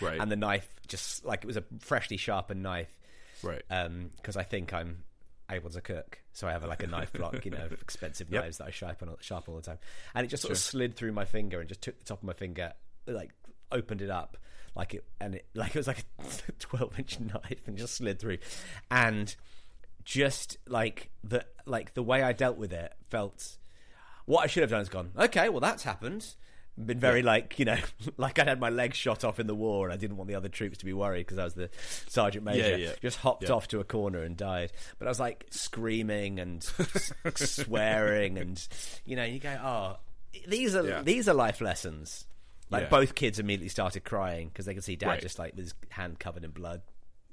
Right. and the knife just like it was a freshly sharpened knife right. Um, because I think I'm able to cook, so I have like a knife block, you know, [laughs] expensive Yep. knives that I sharpen all, sharpen all the time, and it just sort of slid through my finger and just took the top of my finger, like opened it up, like it, and it like it was like a [laughs] twelve inch knife, and just slid through, and just like the like the way I dealt with it felt. What I should have done is gone. Okay, well that's happened. Been very like you know, [laughs] like I had my legs shot off in the war, and I didn't want the other troops to be worried because I was the sergeant major. Yeah, yeah. Just hopped Yeah. off to a corner and died. But I was like screaming and [laughs] swearing, and you know, you go, oh, these are Yeah. these are life lessons. Like Yeah. both kids immediately started crying because they could see dad Right. just like with his hand covered in blood,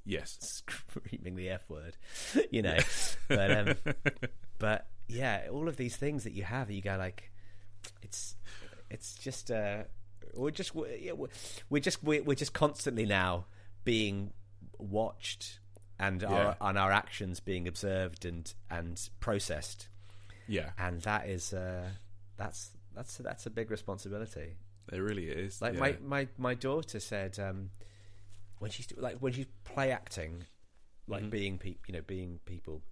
Yes. [laughs] screaming the f word, you know. but um, but yeah, all of these things that you have, you go like, it's it's just uh, we're just we're, yeah, we're, we're just we're, we're just constantly now being watched and Yeah. our and our actions being observed and and processed, Yeah. and that is uh, that's that's that's a big responsibility. It really is. Like yeah. my, my my daughter said um, when she's like when she's play acting, like Mm-hmm. being pe- you know being people,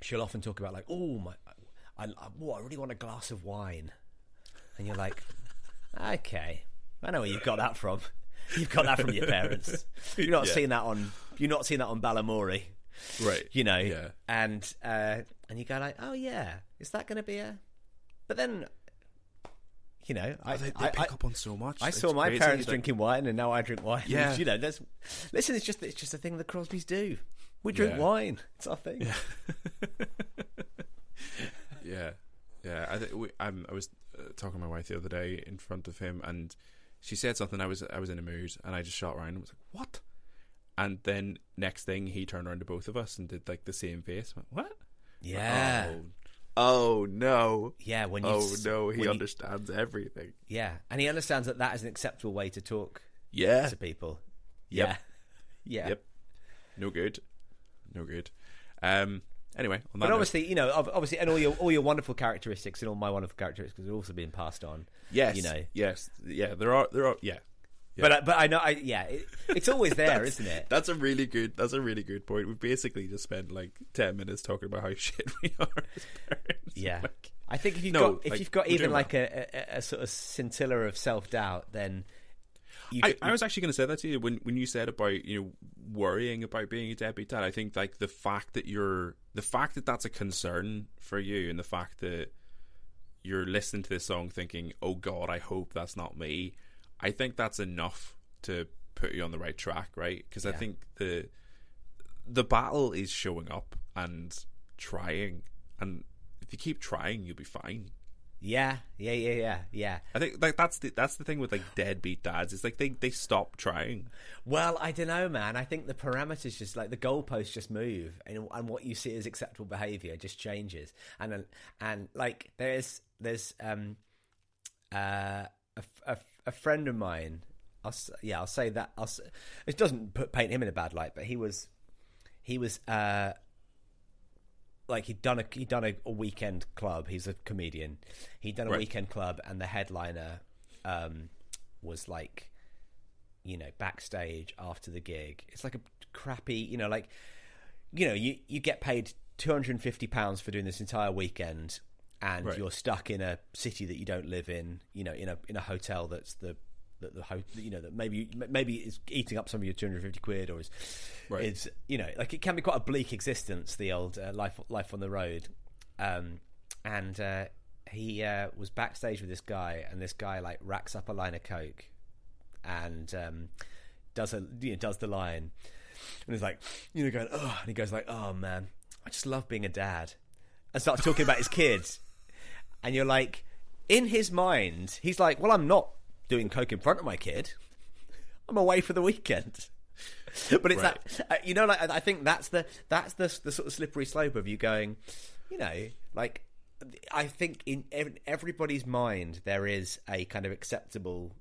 she'll often talk about like oh my, I, I, oh, I really want a glass of wine, and you're like, okay, I know where you've got that from. [laughs] You've got that from your parents. You're not [laughs] Yeah. seeing that on you're not seeing that on Balamory, right. you know. Yeah. And uh, and you go like, oh yeah, is that going to be a? But then, you know, I, Oh, they, they I, pick I, up on so much. I It's saw my crazy parents that- drinking wine, and now I drink wine. [laughs] Yeah. you know, there's listen. It's just it's just a thing the Crosbys do. We drink Yeah. wine. It's our thing. Yeah, yeah. I think we, I'm, I was talking to my wife the other day in front of him, and she said something. I was I was in a mood, and I just shot around and was like, "What?" And then next thing, he turned around to both of us and did like the same face. Went, what? Yeah, Oh, oh no. yeah. When you, Oh no, he when you- understands everything. yeah, and he understands that that is an acceptable way to talk Yeah. to people. Yep. Yeah, [laughs] yeah. Yep. No good. No good. Um. Anyway, on that But note- obviously, you know, obviously, and all your all your wonderful characteristics and all my wonderful characteristics are also being passed on. yes, you know. yes, yeah. There are, there are, yeah. Yeah. But I, but I know, I, yeah, it, it's always there, [laughs] isn't it? That's a really good. That's a really good point. We basically just spent like ten minutes talking about how [laughs] shit we are. Yeah, [laughs] Like, I think if you've No, got if like, you've got even like a, a, a sort of scintilla of self doubt, then I, could- I was actually going to say that to you when when you said about you know worrying about being a deadbeat dad. I think like the fact that you're the fact that that's a concern for you, and the fact that you're listening to this song thinking, "Oh God, I hope that's not me." I think that's enough to put you on the right track, right? Because I think the the battle is showing up and trying, and if you keep trying, you'll be fine. Yeah, yeah, yeah, yeah, yeah. I think like that's the that's the thing with like deadbeat dads. It's like they they stop trying. Well, I don't know, man. I think the parameters just like the goalposts just move, and and what you see as acceptable behaviour just changes. And and like there's there's um uh a, a, a friend of mine. I'll yeah, I'll say that. I'll it doesn't put, paint him in a bad light, but he was he was uh like he'd done a he'd done a, a weekend club. He's a comedian. He'd done a Right. weekend club, and the headliner um was like you know, backstage after the gig. It's like a crappy, you know, like you know, you you get paid two hundred and fifty pounds for doing this entire weekend, and Right. you're stuck in a city that you don't live in. You know, in a in a hotel that's the that the you know that maybe maybe is eating up some of your two hundred fifty quid, or is Right. is you know like it can be quite a bleak existence. The old uh, life life on the road, um, and uh, he uh, was backstage with this guy, and this guy like racks up a line of coke and um, does a you know, does the line, and he's like, you know, going, oh, and he goes like, oh man, I just love being a dad, and starts talking about his kids, and you're like, in his mind, he's like, well, I'm not doing coke in front of my kid, I'm away for the weekend. [laughs] But it's Right. that uh, you know, like I I think that's the that's the the sort of slippery slope of you going, you know, like I think in everybody's mind there is a kind of acceptable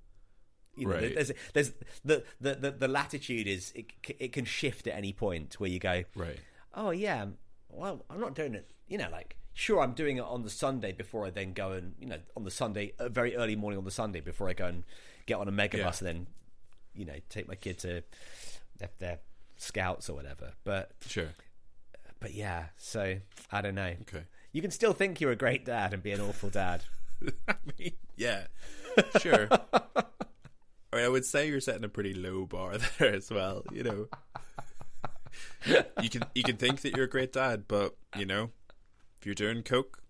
you know, Right. there's there's the, the the the latitude is it it can shift at any point where you go Right. oh yeah well I'm not doing it you know like sure I'm doing it on the Sunday before I then go and you know on the Sunday a very early morning on the Sunday before I go and get on a mega Yeah. bus and then you know take my kid to their, their scouts or whatever but Sure. but yeah so I don't know Okay. you can still think you're a great dad and be an awful dad [laughs] I mean, yeah, sure. I mean, I would say you're setting a pretty low bar [laughs] there as well. You know, you can you can think that you're a great dad, but you know, if you're doing coke,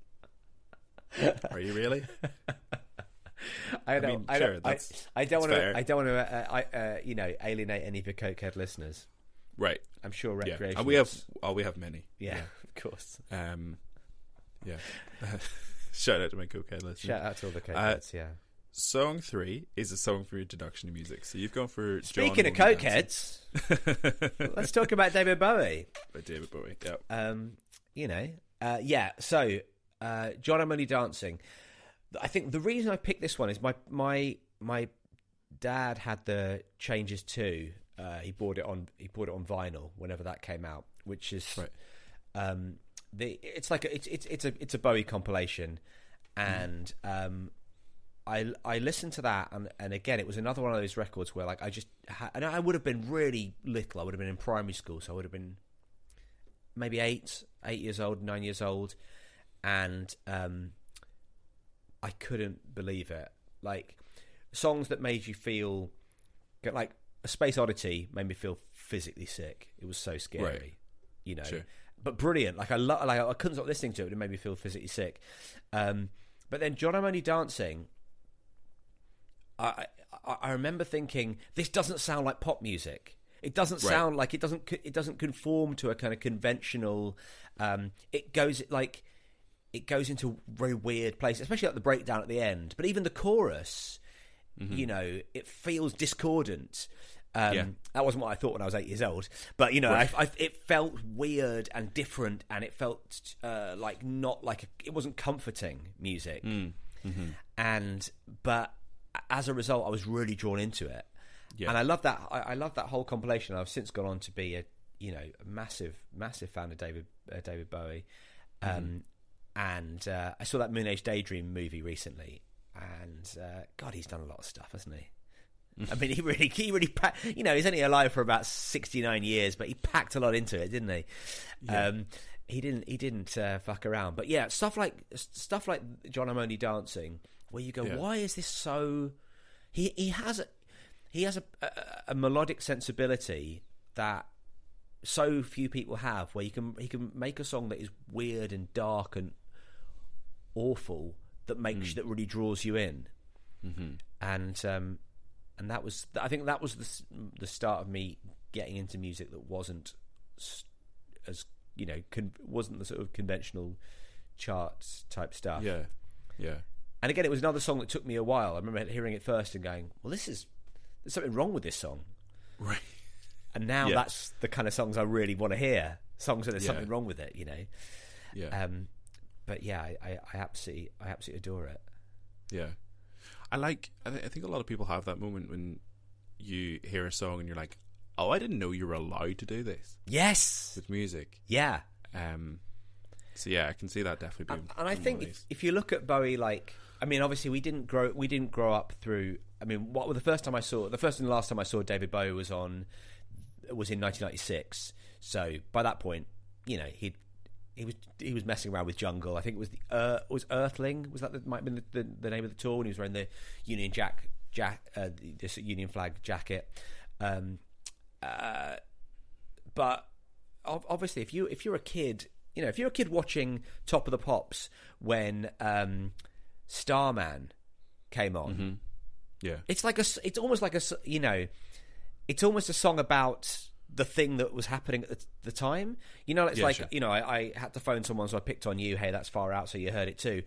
are you really? I don't. I, mean, don't. sure, I, I don't want to. I don't want to. Uh, I, uh, you know, alienate any of your cokehead listeners. Right. I'm sure Yeah. And we have. Oh, we have many. Yeah, [laughs] of course. Um. Yeah. [laughs] Shout out to my cokehead listeners. Shout out to all the Uh, cokeheads. yeah. Song three is a song for introduction to music. So you've gone for John Speaking of Be Dancing cokeheads, let's talk about David Bowie. David Bowie. Yeah. Um, you know, uh, yeah. So, uh, John, I'm only dancing. I think the reason I picked this one is my my my dad had the changes too. Uh, he bought it on he bought it on vinyl whenever that came out, which is Right. um, the it's like a, it's it's it's a it's a Bowie compilation, and um, I I listened to that and and again it was another one of those records where like I just ha- and I would have been really little. I would have been in primary school, so I would have been maybe eight eight years old, nine years old, and um, I couldn't believe it. Like songs that made you feel like a Space Oddity made me feel physically sick. It was so scary, Right. you know. Sure. But brilliant. Like I lo- like I couldn't stop listening to it. It made me feel physically sick. Um, but then John, I'm only dancing. I, I I remember thinking this doesn't sound like pop music. It doesn't Right. sound like it doesn't it doesn't conform to a kind of conventional. Um, it goes like it goes into very weird places, especially like the breakdown at the end. But even the chorus, you know, it feels discordant. Um, Yeah. That wasn't what I thought when I was eight years old, but you know, Right. I, I, it felt weird and different, and it felt uh, like not like a, it wasn't comforting music. And but as a result, I was really drawn into it, Yeah. And I love that. I, I love that whole compilation. I've since gone on to be a you know a massive massive fan of David uh, David Bowie. Mm-hmm. Um, And uh, I saw that Moon Age Daydream movie recently, and uh, God, he's done a lot of stuff, hasn't he? I mean, he really, he really, pa- you know, he's only alive for about sixty nine years, but he packed a lot into it, didn't he? Um, he didn't, he didn't uh, fuck around. But yeah, stuff like stuff like John I'm Only Dancing, where you go, Yeah. why is this so? He he has a he has a, a, a melodic sensibility that so few people have where you can he can make a song that is weird and dark and awful that makes that really draws you in Mm-hmm. and um and that was I think that was the the start of me getting into music that wasn't as you know con- wasn't the sort of conventional charts type stuff Yeah. Yeah. and again it was another song that took me a while I remember hearing it first and going well this is there's something wrong with this song Right. and now that's the kind of songs I really want to hear. Songs that there's Yeah. something wrong with it, you know. Yeah. Um, but yeah, I, I, I absolutely, I absolutely adore it. Yeah, I like. I, th- I think a lot of people have that moment when you hear a song and you're like, "Oh, I didn't know you were allowed to do this Yes, with music." yeah. Um, so yeah, I can see that definitely being. And, and I think if, if you look at Bowie, like, I mean, obviously we didn't grow, we didn't grow up through. I mean, what the first time I saw, the first and last time I saw David Bowie was on, was in 1996. So by that point, you know, he he was he was messing around with Jungle. I think it was the uh, was Earthling. Was that the, might have been the, the, the name of the tour? And he was wearing the Union Jack Jack uh, this Union flag jacket. Um, uh, but obviously, if you if you're a kid, you know, if you're a kid watching Top of the Pops when um, Starman came on, yeah, it's like a it's almost like a you know it's almost a song about the thing that was happening at the, the time. You know it's Yeah, like sure. you know I, I had to phone someone so i picked on you hey that's far out so you heard it too.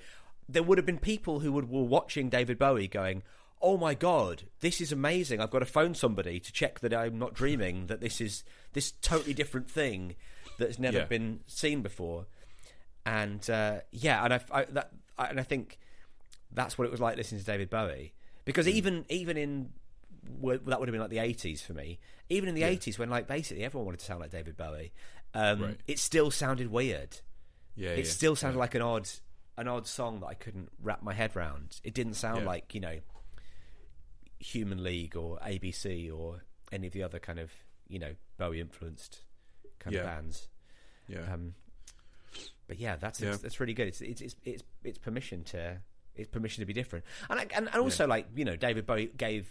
There would have been people who would, were watching david bowie going oh my god this is amazing. I've got to phone somebody to check that i'm not dreaming that this is this totally different thing that's never Yeah. been seen before. And uh, yeah and I, I that I, and I think that's what it was like listening to David Bowie because even even in well, that would have been like the 80s for me even in the 80s when like basically everyone wanted to sound like David Bowie um, Right. it still sounded weird yeah. it yeah. still sounded like an odd an odd song that I couldn't wrap my head around. it didn't sound Yeah. like you know Human League or ABC or any of the other kind of you know Bowie influenced kind of bands yeah. um, but yeah, that's Yeah. It's, that's really good. It's, it's it's it's it's permission to it's permission to be different, and I, and, and also like you know David Bowie gave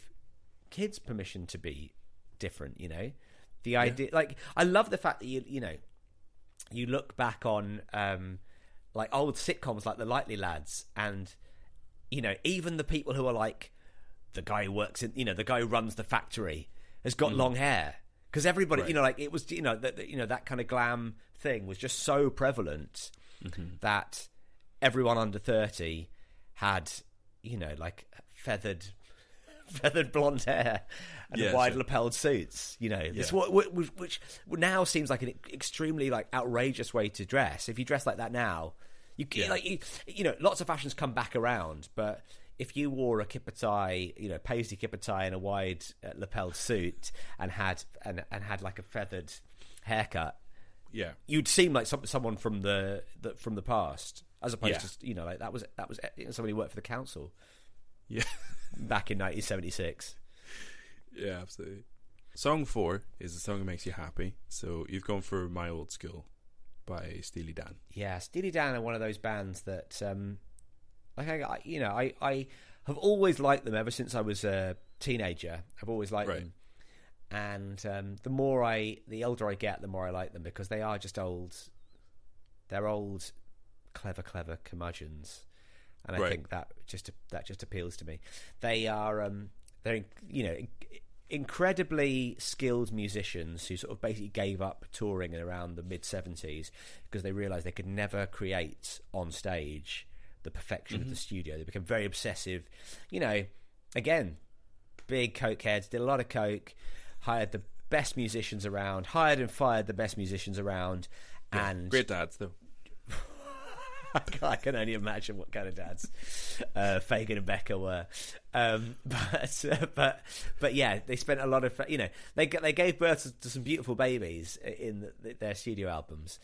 kids permission to be different. You know, the idea like I love the fact that you you know you look back on um like old sitcoms like the Likely Lads, and you know even the people who are like the guy who works in you know the guy who runs the factory has got long hair. Because everybody Right. you know like it was you know that you know that kind of glam thing was just so prevalent that everyone under 30 had you know like feathered [laughs] feathered blonde hair and Yeah, wide sure. lapelled suits you know this what which, which now seems like an extremely like outrageous way to dress if you dress like that now you Yeah. like you, you know lots of fashions come back around but if you wore a kipper tie, you know, paisley kipper tie and a wide uh, lapelled suit and had and, and had like a feathered haircut, yeah. you'd seem like some, someone from the, the from the past, as opposed Yeah. to you know, like that was that was know, somebody who worked for the council Yeah. [laughs] back in 1976. Yeah, absolutely. Song four is the song that makes you happy. So you've gone for My Old School by Steely Dan. Yeah, Steely Dan are one of those bands that, um, like I, I, you know, I, I have always liked them ever since I was a teenager. I've always liked Right. them, and um, the more I, the older I get, the more I like them because they are just old. They're old, clever, clever curmudgeons, and I Right. think that just that just appeals to me. They are, um, they're you know. Incredibly skilled musicians who sort of basically gave up touring in around the mid 70s because they realized they could never create on stage the perfection of the studio. They became very obsessive. You know, again, big coke heads, did a lot of coke, hired the best musicians around, hired and fired the best musicians around, and Great dads, though. [laughs] I can only imagine what kind of dads uh, Fagen and Becker were. Um, [laughs] but uh, but but yeah, they spent a lot of you know they they gave birth to, to some beautiful babies in the, their studio albums.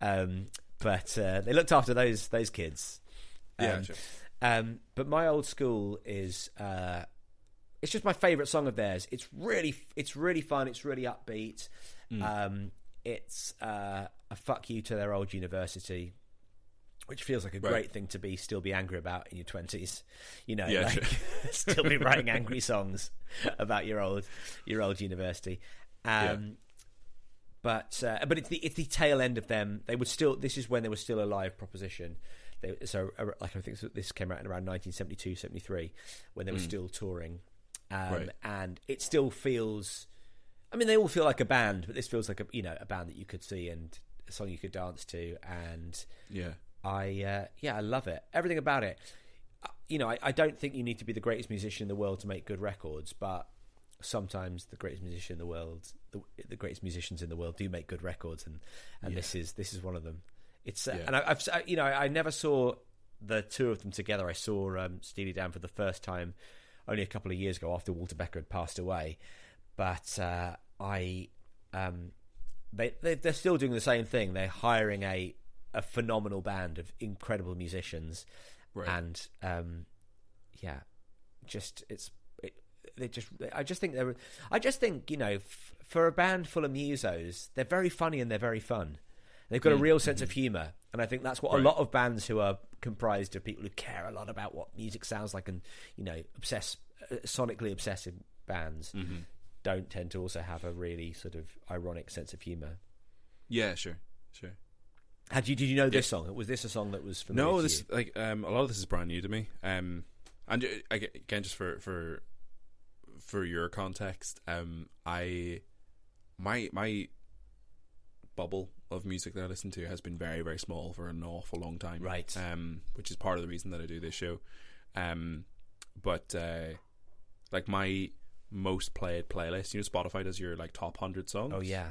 Um, but uh, they looked after those those kids. Um, Yeah, sure. um, but my old school is uh, it's just my favorite song of theirs. It's really it's really fun. It's really upbeat. Mm. Um, it's uh, a fuck you to their old university, which feels like a Right. great thing to be still be angry about in your twenties. You know, Yeah, like, sure. [laughs] still be writing [laughs] angry songs about your old your old university. Um, But uh, but it's the it's the tail end of them. They would still. This is when they were still a live proposition. They, so uh, like I think this came out in around 1972, 73, when they were still touring, um. Right. and it still feels. I mean, they all feel like a band, but this feels like a you know a band that you could see and a song you could dance to, and Yeah. I uh, yeah, I love it. Everything about it. Uh, You know, I, I don't think you need to be the greatest musician in the world to make good records, but sometimes the greatest musician in the world, the, the greatest musicians in the world, do make good records, and and this is this is one of them. It's uh, Yeah. and I, I've you know I never saw the two of them together. I saw um, Steely Dan for the first time only a couple of years ago after Walter Becker had passed away, but uh, I um, they, they they're still doing the same thing. They're hiring a a phenomenal band of incredible musicians, Right. and um, yeah, just it's it, they just I just think they're I just think you know f- for a band full of musos, they're very funny and they're very fun. They've got a real sense of humor, and I think that's what a lot of bands who are comprised of people who care a lot about what music sounds like and you know obsess uh, sonically obsessive bands Mm-hmm. don't tend to also have a really sort of ironic sense of humor. Yeah, sure, sure. Had you did you know this song? Was this a song that was familiar No, this like um, a lot of this is brand new to me. Um, and uh, again, just for for for your context, um, I my my bubble of music that I listen to has been very very small for an awful long time. Right. Um, which is part of the reason that I do this show. Um, but uh, like my most played playlist, you know, Spotify does your like top hundred songs. Oh yeah,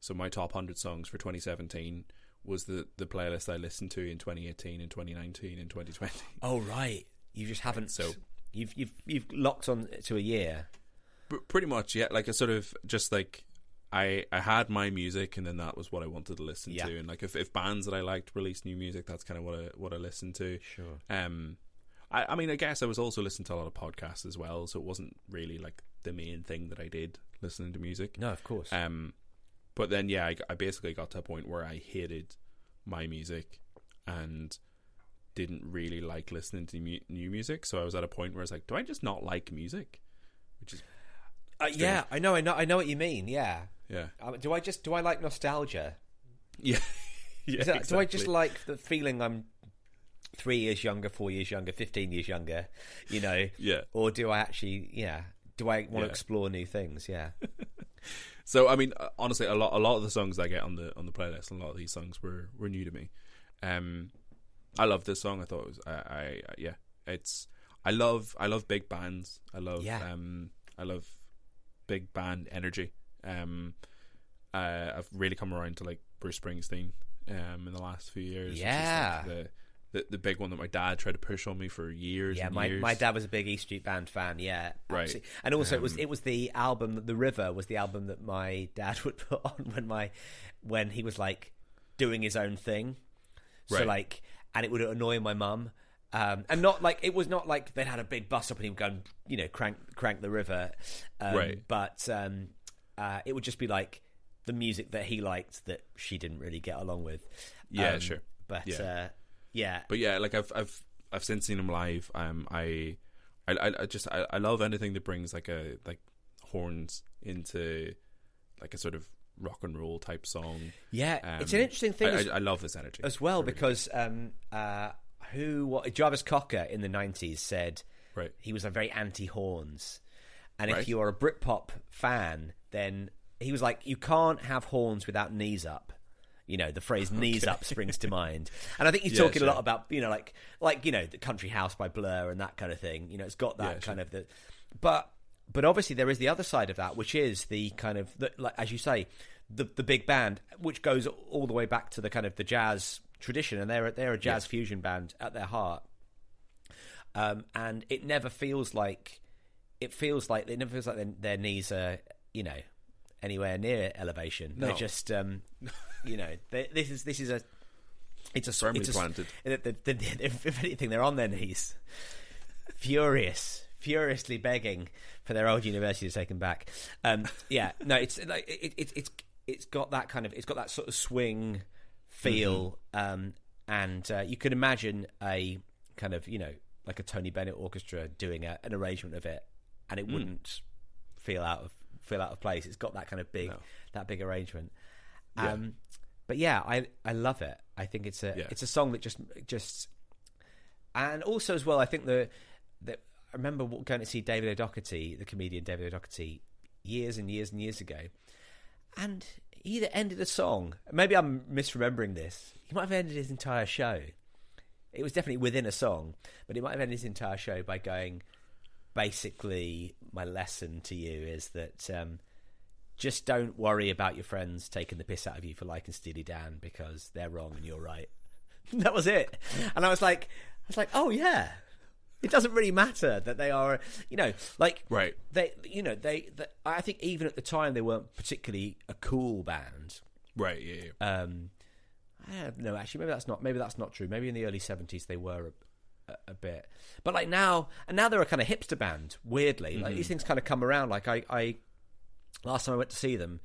So my top 100 songs for 2017 was the, the playlist I listened to in 2018 and 2019 and 2020. [laughs] oh right. You just haven't. So- you've you've you've locked on to a year. Pretty much, yeah. Like a sort of just like I I had my music and then that was what I wanted to listen Yeah. to. And like if, if bands that I liked released new music, that's kind of what I what I listened to. Sure. Um, I, I mean, I guess I was also listening to a lot of podcasts as well, so it wasn't really like the main thing that I did listening to music. No, of course. Um, but then yeah, I, I basically got to a point where I hated my music and didn't really like listening to mu- new music. So I was at a point where I was like, do I just not like music? Which is Uh, yeah, I know, I know, I know what you mean. Yeah. Yeah, Um, do I just do I like nostalgia? [laughs] yeah, [laughs] yeah. That- Do I just like the feeling I'm three years younger, four years younger, fifteen years younger? You know, [laughs] Yeah. Or do I actually, yeah? Do I want to explore new things? Yeah. So I mean, uh, honestly, a lot a lot of the songs I get on the on the playlist, a lot of these songs were were new to me. Um, I love this song. I thought it was I, I yeah, it's I love I love big bands. I love Yeah. um I love big band energy. Um, uh, I've really come around to like Bruce Springsteen. Um, in the last few years, which is, like, Yeah. the, the the big one that my dad tried to push on me for years. Yeah, and my, years. my dad was a big East Street Band fan. Yeah, Right. absolutely. And also, it was Um, it was the album, The River, was the album that my dad [laughs] would put on when my when he was like doing his own thing. So Right. like, and it would annoy my mum. Um, and not like it was not like they'd had a big bus up and he would go and you know crank crank the river, um, Right. But um, uh, it would just be like the music that he liked that she didn't really get along with. Yeah, Um, sure. But Yeah. uh, yeah, but yeah, like I've I've I've since seen him live. Um, I I I- just I, I love anything that brings like a like horns into like a sort of rock and roll type song. yeah, it's Um, an interesting thing. I, as- I, love this energy as well really because um, uh, who what, Jarvis Cocker in the nineties said right, he was a very anti horns, and if you are a Britpop fan, then he was like you can't have horns without knees up. You know, the phrase [laughs] "knees up" springs to mind, and I think he's Yeah, talking a lot about you know, like like you know, the Country House by Blur and that kind of thing. You know, it's got that Yeah, sure. kind of the, but but obviously there is the other side of that, which is the kind of the, like as you say, the the big band, which goes all the way back to the kind of the jazz tradition, and they're they're a jazz fusion band at their heart. Um, and it never feels like it feels like it never feels like their, their knees are you know anywhere near elevation. No. They're just um, [laughs] you know they, this is this is a it's a Firmly it's a, planted. if anything, they're on their knees, furious, furiously begging for their old university to take them back. Um, yeah, no, it's like it, it, it's it's got that kind of it's got that sort of swing feel, um, and uh, you could imagine a kind of you know like a Tony Bennett orchestra doing a, an arrangement of it, and it wouldn't feel out of feel out of place. It's got that kind of big No. that big arrangement. Yeah. Um, but yeah, I I love it. I think it's a Yeah. it's a song that just just and also as well, I think the that I remember going to see David O'Doherty, the comedian David O'Doherty, years and years and years ago, and he either ended a song. Maybe I'm misremembering this. He might have ended his entire show. It was definitely within a song, but he might have ended his entire show by going. Basically, my lesson to you is that um, just don't worry about your friends taking the piss out of you for liking Steely Dan because they're wrong and you're right. [laughs] that was it. And I was like, I was like, oh yeah. It doesn't really matter that they are, you know, like Right. They, you know, they. they I think even at the time they weren't particularly a cool band. Right. Yeah. yeah. Um, I don't know. Actually, maybe that's not. Maybe that's not true. Maybe in the early seventies they were a, bit, but like now, and now they're a kind of hipster band. Weirdly, like these things kind of come around. Like I, I, last time I went to see them,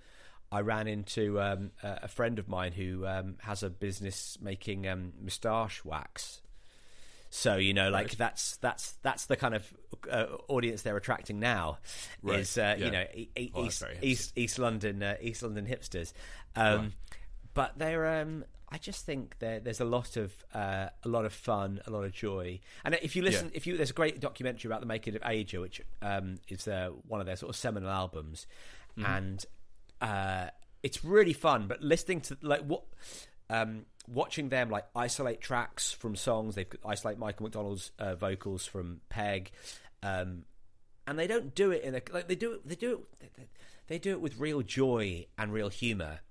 I ran into um, a, friend of mine who um, has a business making um, moustache wax. So you know, like Right. that's that's that's the kind of uh, audience they're attracting now. Right, Is uh, yeah. you know e- e- Oh, East. East East London uh, East London hipsters, um, Right. but they're um, I just think there, there's a lot of uh, a lot of fun, a lot of joy, and if you listen, Yeah. if you there's a great documentary about the making of Aja, which um, is uh, one of their sort of seminal albums, Mm-hmm. and uh, it's really fun. But listening to like what. Um, watching them like isolate tracks from songs, they've isolate Michael McDonald's uh, vocals from Peg, um, and they don't do it in a like they do it they do it they, they do it with real joy and real humor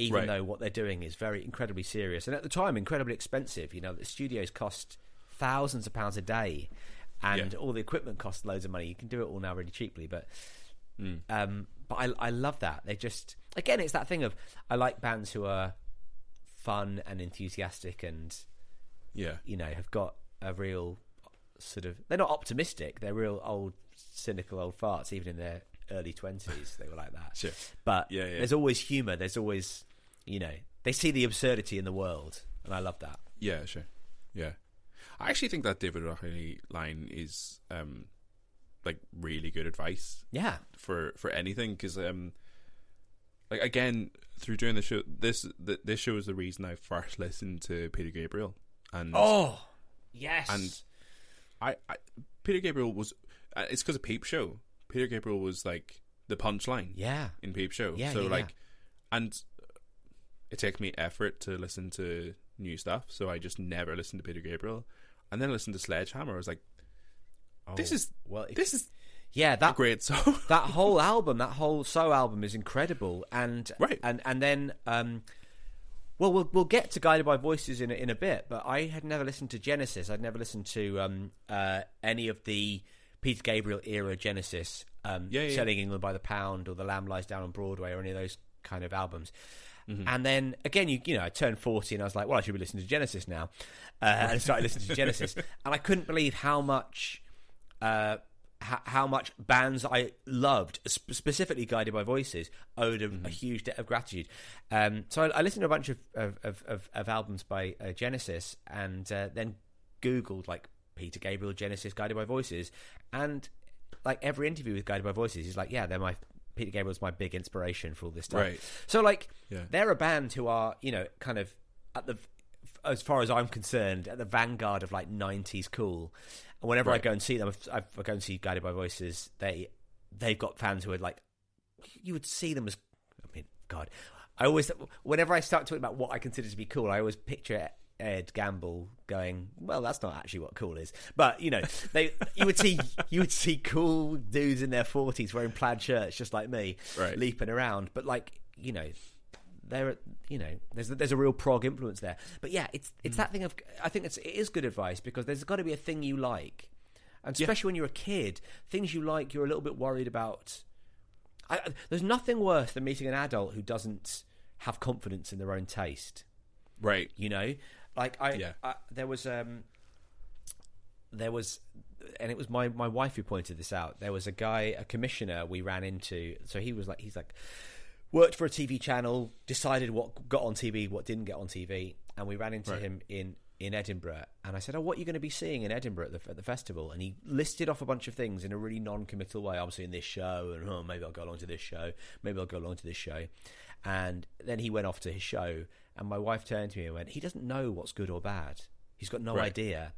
even Right. though what they're doing is very incredibly serious and at the time incredibly expensive you know the studios cost thousands of pounds a day and Yeah. all the equipment costs loads of money you can do it all now really cheaply but Mm. um but I, I love that they just again it's that thing of i like bands who are fun and enthusiastic and Yeah. you know have got a real sort of they're not optimistic they're real old cynical old farts even in their early 20s they were like that Sure. but Yeah, yeah. there's always humor there's always you know they see the absurdity in the world and i love that. Yeah, sure. Yeah. I actually think that David O'Reilly line is um like really good advice yeah. for for anything because um like again through doing the show this th- this show is the reason I first listened to Peter Gabriel and oh yes. And- I, I Peter Gabriel was uh, it's because of Peep Show. Peter Gabriel was like the punchline yeah. in Peep Show. Yeah, so yeah, like and it takes me effort to listen to new stuff so I just never listened to Peter Gabriel and then I listened to Sledgehammer I was like this Oh, is well if- this is yeah a that great song [laughs] that [laughs] whole album, that whole So album is incredible, and Right. and and then um, well, we'll we'll get to Guided by Voices in a, in a bit, but I had never listened to Genesis. I'd never listened to um, uh, any of the Peter Gabriel era Genesis, um, Yeah, yeah, yeah. Selling England by the Pound or The Lamb Lies Down on Broadway or any of those kind of albums. Mm-hmm. And then again, you you know, I turned forty and I was like, well, I should be listening to Genesis now, uh, and I started listening to Genesis, [laughs] and I couldn't believe how much uh, h- how much bands I loved, sp- specifically Guided by Voices, owed a, a huge debt of gratitude. Um, so I, I listened to a bunch of of, of, of, of albums by uh, Genesis, and uh, then Googled like Peter Gabriel Genesis Guided by Voices, and like every interview with Guided by Voices, he's like, "Yeah, they're my Peter Gabriel was my big inspiration for all this stuff." Right. So like, Yeah. they're a band who are you know kind of at the as far as I'm concerned, at the vanguard of like '90s cool. And whenever I go and see them, if I go and see Guided by Voices, they they've got fans who are like, you would see them as, I mean, God, I always whenever I start talking about what I consider to be cool, I always picture Ed Gamble going, well, that's not actually what cool is, but you know, they you would see [laughs] you would see cool dudes in their forties wearing plaid shirts just like me, Right. leaping around, but like you know, they're you know there's there's a real prog influence there. But yeah, it's it's Mm. that thing of I think it's it is good advice because there's got to be a thing you like, and especially when you're a kid, things you like you're a little bit worried about. I- there's nothing worse than meeting an adult who doesn't have confidence in their own taste. Right. You know, like I, Yeah. I there was um there was and it was my my wife who pointed this out. There was a guy, a commissioner we ran into. So he was like he's like worked for a TV channel, decided what got on TV, what didn't get on TV, and we ran into Right. him in in Edinburgh. And I said, "Oh, what are you going to be seeing in Edinburgh at the, at the festival?" And he listed off a bunch of things in a really non-committal way. I'm seeing this show, and oh, maybe I'll go along to this show, maybe I'll go along to this show. And then he went off to his show, and my wife turned to me and went, "He doesn't know what's good or bad. He's got no Right. idea."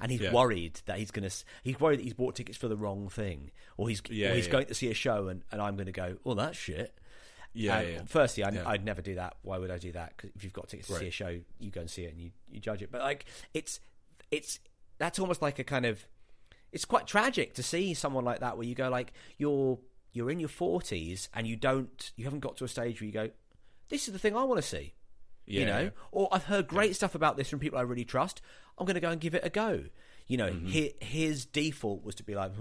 And he's Yeah. worried that he's going to. He's worried that he's bought tickets for the wrong thing, or he's Yeah, or he's yeah. going to see a show, and, and I'm going to go, "Oh, that's shit." Yeah. Firstly, I. I'd never do that. Why would I do that? 'Cause if you've got tickets to see a show, you go and see it and you, you judge it. But like, it's it's that's almost like a kind of it's quite tragic to see someone like that where you go like you're you're in your forties and you don't you haven't got to a stage where you go, this is the thing I want to see. Yeah, you know, yeah. or I've heard great stuff about this from people I really trust. I'm going to go and give it a go. You know, Mm-hmm. hi his default was to be like,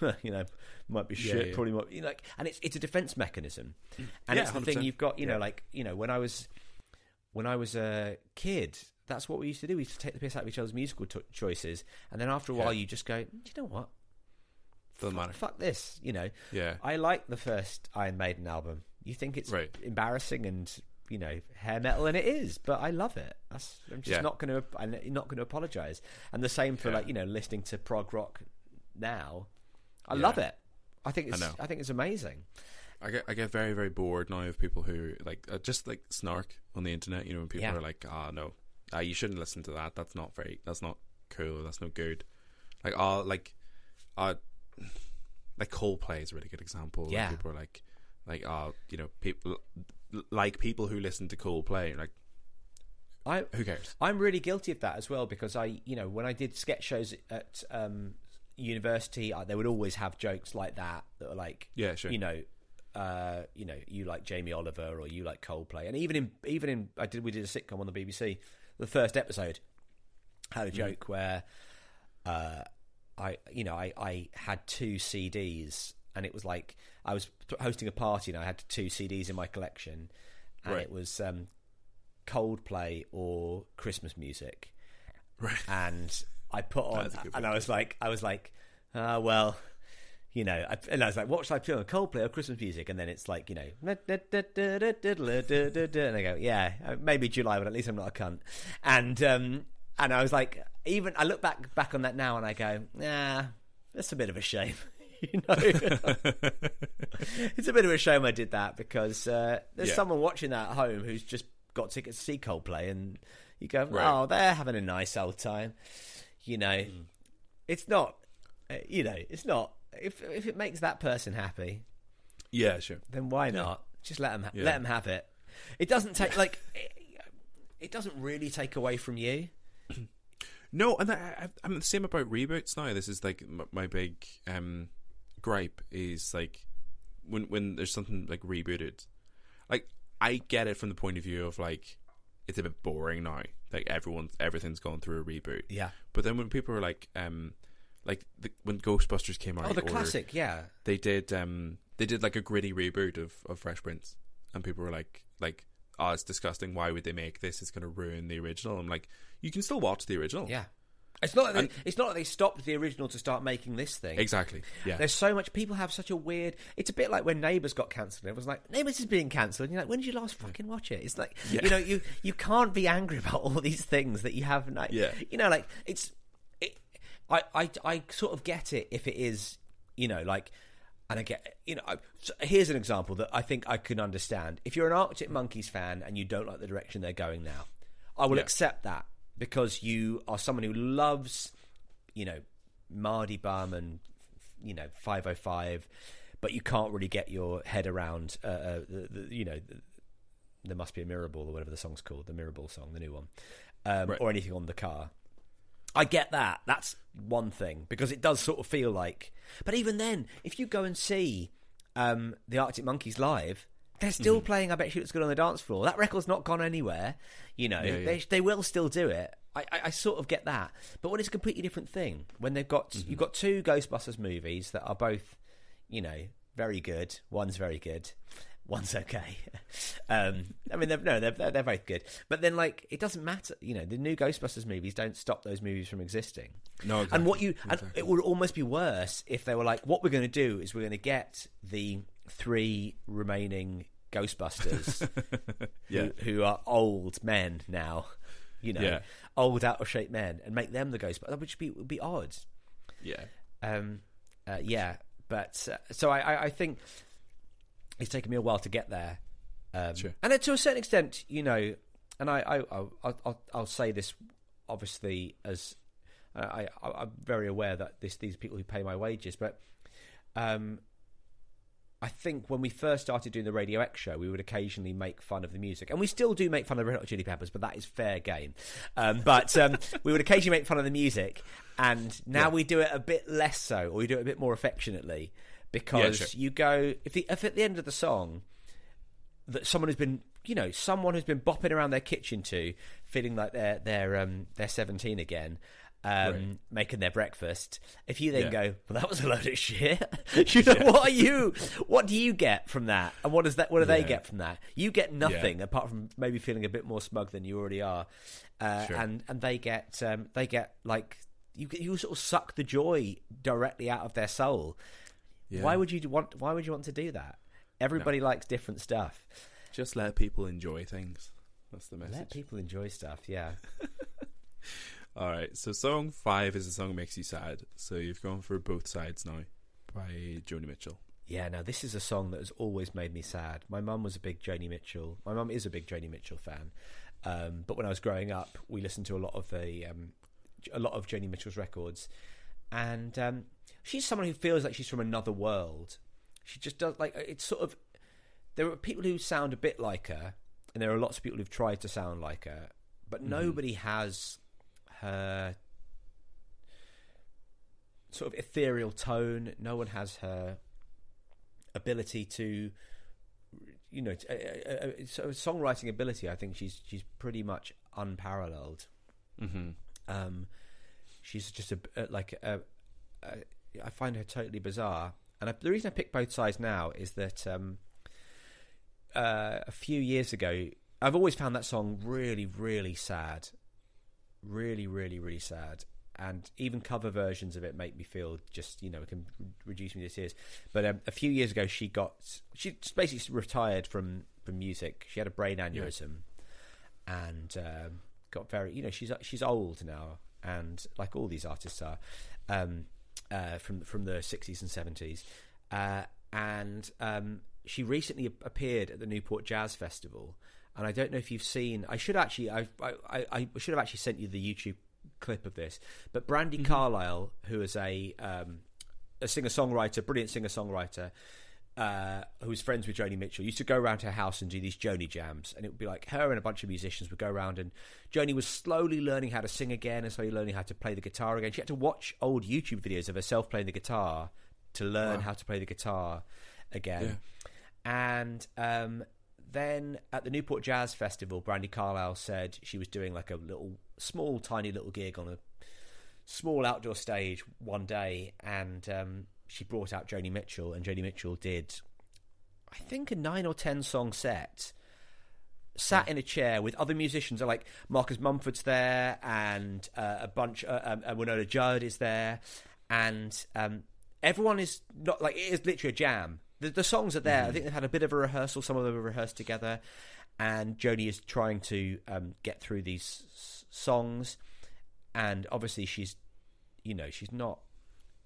huh, [laughs] you know, might be shit, yeah. probably might, you know, like, and it's it's a defense mechanism, and Yeah, it's the thing 100%. you've got. You know, Yeah. like you know, when I was when I was a kid, that's what we used to do. We used to take the piss out of each other's musical t- choices, and then after a while, Yeah. you just go, you know what? Doesn't matter. Fuck this." You know, Yeah. I like the first Iron Maiden album. You think it's Right. embarrassing and you know hair metal, and it is, but I love it. That's, I'm just Yeah. not going to. I'm not going to apologize. And the same for Yeah. like you know listening to prog rock now. I Yeah. love it. I think it's. I. I, think it's amazing. I get I get very very bored now of people who like uh, just like snark on the internet. You know, when people are like, "Ah, no, uh, you shouldn't listen to that. That's not very. That's not cool. That's no good." Like, oh, like, uh, like Coldplay is a really good example. Like, Yeah. people are like, like, oh, you know, people like people who listen to Coldplay. Like, I who cares? I'm really guilty of that as well because I, you know, when I did sketch shows at um, university, I, they would always have jokes like that that were like, Yeah, sure. you know, uh, you know, you like Jamie Oliver or you like Coldplay, and even in even in I did we did a sitcom on the BBC, the first episode had Mm. a joke where, uh, I you know I I had two CDs and it was like I was hosting a party and I had two CDs in my collection, and Right. it was um, Coldplay or Christmas music, Right. and I put on, That's a good and I was like, I was like, uh, well, you know, I, and I was like, what should I put on, Coldplay or Christmas music? And then it's like, you know, and I go, yeah, uh, maybe July, but at least I'm not a cunt. And um, and I was like, even I look back back on that now, and I go, nah, that's a bit of a shame. [laughs] [laughs] you know, it's a bit of a shame I did that because uh, there's Yeah. someone watching that at home who's just got tickets to see Coldplay, and you go, Right. oh, they're having a nice old time. You know, it's not. uh, You know, it's not. If if it makes that person happy, Yeah, sure. then why not? Just let them ha- Yeah. let them have it. It doesn't take like it, it doesn't really take away from you. [clears throat] No, and I, I'm the same about reboots now. This is like m- my big um, gripe is like when when there's something like rebooted. Like I get it from the point of view of like it's a bit boring now. Like everyone's everything's gone through a reboot. Yeah. But then when people are like um like the, when Ghostbusters came out, Oh, the or classic, yeah. they did um they did like a gritty reboot of of Fresh Prince, and people were like like oh it's disgusting. Why would they make this? It's going to ruin the original. I'm like you can still watch the original. Yeah. It's not. That And- they, it's not that they stopped the original to start making this thing. Exactly. Yeah. There's so much. People have such a weird. It's a bit like when Neighbours got cancelled. It was like Neighbours is being cancelled. And you're like, when did you last fucking watch it? It's like Yeah. you know, you you can't be angry about all these things that you have. Like, Yeah. You know, like it's. It, I I I sort of get it if it is, you know, like. And I get, you know, I, so here's an example that I think I can understand. If you're an Arctic Monkeys fan and you don't like the direction they're going now, I will Yeah. accept that because you are someone who loves, you know, Mardy Bum and, you know, 505, but you can't really get your head around, uh, uh, the, the, you know, the, there must be a Mirrorball or whatever the song's called, the Mirrorball song, the new one, um, Right. or anything on the car. I get that. That's one thing because it does sort of feel like. But even then, if you go and see um, the Arctic Monkeys live, they're still playing. I bet you it's good on the dance floor. That record's not gone anywhere. You know, Yeah, yeah. they they will still do it. I, I, I sort of get that, but when it's a completely different thing, when they've got you've got two Ghostbusters movies that are both, you know, very good. One's very good. One's okay. [laughs] Um, I mean, they're, no, they're, they're they're both good. But then, like, it doesn't matter. You know, the new Ghostbusters movies don't stop those movies from existing. No, And what you and it would almost be worse if they were like, what we're going to do is we're going to get the three remaining Ghostbusters [laughs] Yeah. who, who are old men now, you know, Yeah. old out of shape men, and make them the Ghostbusters, that would be would be odd. Yeah. Um, uh, yeah, but uh, so I, I, I think it's taken me a while to get there. Um, Sure. And then to a certain extent, you know, and I, I, I'll, I'll, I'll say this obviously as uh, I, I, I'm very aware that this these people who pay my wages, but um, I think when we first started doing the Radio X show, we would occasionally make fun of the music, and we still do make fun of the Red Hot Chili Peppers, but that is fair game. Um, but um, [laughs] we would occasionally make fun of the music, and now we do it a bit less so, or we do it a bit more affectionately, because sure. you go if, the, if at the end of the song that someone who's been you know someone who's been bopping around their kitchen to feeling like they're they're um they're 17 again um Right. making their breakfast. If you then Yeah. go well that was a load of shit. [laughs] [laughs] You know what are you what do you get from that? And what does that what do they get from that? You get nothing apart from maybe feeling a bit more smug than you already are. Uh, Sure. and and they get um they get like you you sort of suck the joy directly out of their soul. Yeah. why would you want why would you want to do that? Everybody likes different stuff. Just let people enjoy things. That's the message. let people enjoy stuff yeah [laughs] All right. So song five is a song that makes you sad. So you've gone for both sides now by Joni Mitchell. yeah now this is a song that has always made me sad my mum was a big joni mitchell my mum is a big joni mitchell fan um, but when i was growing up we listened to a lot of the um, a lot of joni mitchell's records and um, she's someone who feels like she's from another world she just does like it's sort of there are people who sound a bit like her and there are lots of people who've tried to sound like her but nobody has her sort of ethereal tone no one has her ability to you know uh, uh, so songwriting ability i think she's she's pretty much unparalleled Mm-hmm. um, she's just a like a, a, I find her totally bizarre. And I, the reason I pick both sides now is that um, uh, a few years ago, I've always found that song really, really sad, really, really, really sad. And even cover versions of it make me feel just you know it can reduce me to tears. But um, a few years ago, she got she basically retired from from music. She had a brain aneurysm and um, got very you know she's she's old now and like all these artists are um, uh, from from the 60s and 70s uh, and um, she recently appeared at the Newport Jazz Festival and I don't know if you've seen I should actually I I, I should have actually sent you the YouTube clip of this but Brandi Carlile who is a um, a singer songwriter brilliant singer songwriter uh, who was friends with Joni Mitchell, used to go around her house and do these Joni jams. And it would be like her and a bunch of musicians would go around, and Joni was slowly learning how to sing again and slowly learning how to play the guitar again. She had to watch old YouTube videos of herself playing the guitar to learn Wow. how to play the guitar again. And um, then at the Newport Jazz Festival, Brandi Carlile said she was doing like a little, small, tiny little gig on a small outdoor stage one day, and um, she brought out Joni Mitchell, and Joni Mitchell did, I think, a nine or ten song set. Sat in a chair with other musicians, like Marcus Mumford's there, and uh, a bunch, uh, um, uh, Wynonna Judd is there, and um, everyone is not like it is literally a jam. The, the songs are there. I think they've had a bit of a rehearsal. Some of them have rehearsed together, and Joni is trying to um, get through these s- songs, and obviously she's, you know, she's not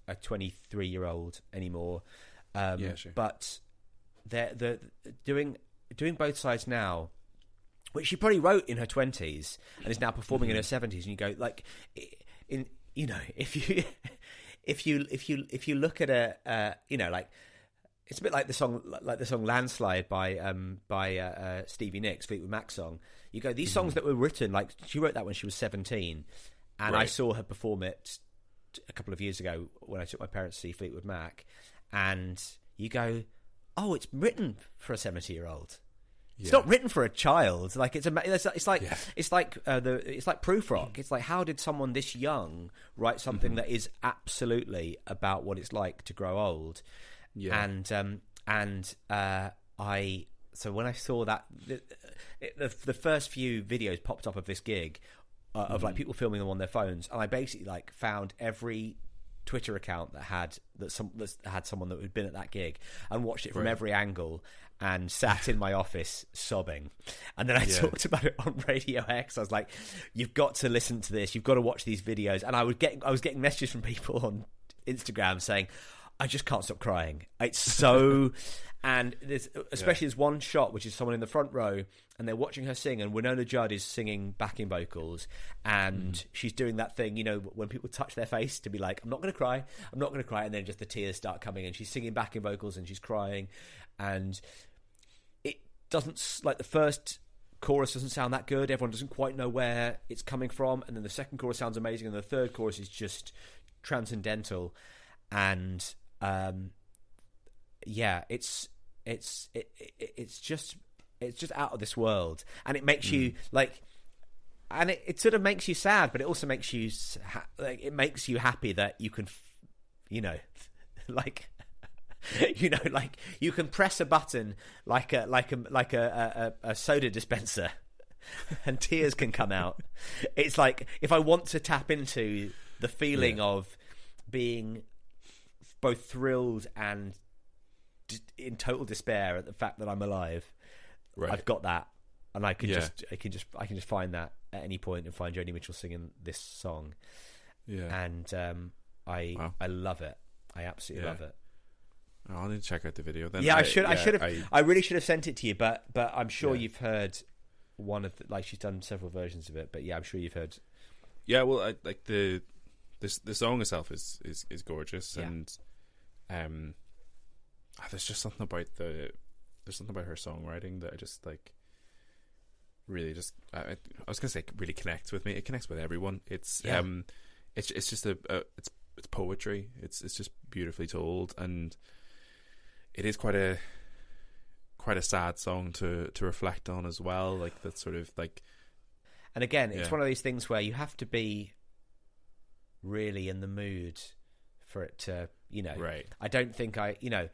a 23 year old anymore. Um, Yeah, sure. But they're, they're doing doing both sides now, which she probably wrote in her 20s and is now performing in her 70s. And you go like, in you know, if you [laughs] if you if you if you look at a uh, you know like. It's a bit like the song, like the song "Landslide" by um, by uh, uh, Stevie Nicks, Fleetwood Mac song. You go these songs that were written like she wrote that when she was seventeen, and I saw her perform it a couple of years ago when I took my parents to see Fleetwood Mac, and you go, oh, it's written for a seventy-year-old. It's Yeah. not written for a child. Like it's a, it's, it's like Yeah. it's like uh, the it's like Prufrock. It's like how did someone this young write something Mm-hmm. that is absolutely about what it's like to grow old? Yeah. And um and uh I so when I saw that the the, the first few videos popped up of this gig uh, of Mm-hmm. like people filming them on their phones, and I basically like found every Twitter account that had that some that had someone that had been at that gig and watched it from Right. every angle and sat in my office sobbing. And then I Yeah. talked about it on Radio X. I was like, "You've got to listen to this. You've got to watch these videos." And I would get I was getting messages from people on Instagram saying, "I just can't stop crying. It's so." [laughs] and there's especially there's one shot which is someone in the front row and they're watching her sing and Wynonna Judd is singing backing vocals and hmm. she's doing that thing you know when people touch their face to be like I'm not going to cry I'm not going to cry and then just the tears start coming and she's singing backing vocals and she's crying and it doesn't like the first chorus doesn't sound that good everyone doesn't quite know where it's coming from and then the second chorus sounds amazing and the third chorus is just transcendental and um yeah it's it's it, it, it's just it's just out of this world. And it makes you like and it, it sort of makes you sad but it also makes you ha- like it makes you happy that you can f- you know [laughs] like [laughs] you know like you can press a button like a like a like a, a, a soda dispenser [laughs] and tears can come out. It's like if i want to tap into the feeling Yeah. of being both thrilled and d- in total despair at the fact that i'm alive Right. i've got that and i can Yeah. just i can just i can just find that at any point and find joni mitchell singing this song yeah. and um i Wow. i love it i absolutely Yeah. love it Oh, I'll need to check out the video then. yeah, I, should. I should have. I- I, really should have sent it to you, but but I'm sure Yeah. you've heard one of the, like she's done several versions of it. But yeah, I'm sure you've heard. yeah, well, I, like the this the song itself is is is gorgeous, Yeah. and um, ah, there's just something about the there's something about her songwriting that I just like really just I, I was gonna say really connects with me. It connects with everyone. It's Yeah. um, it's it's just a, a it's it's poetry. It's it's just beautifully told, and it is quite a quite a sad song to to reflect on as well. Like that sort of like And again, it's Yeah. one of these things where you have to be really in the mood for it to, you know. right. I don't think I, you know,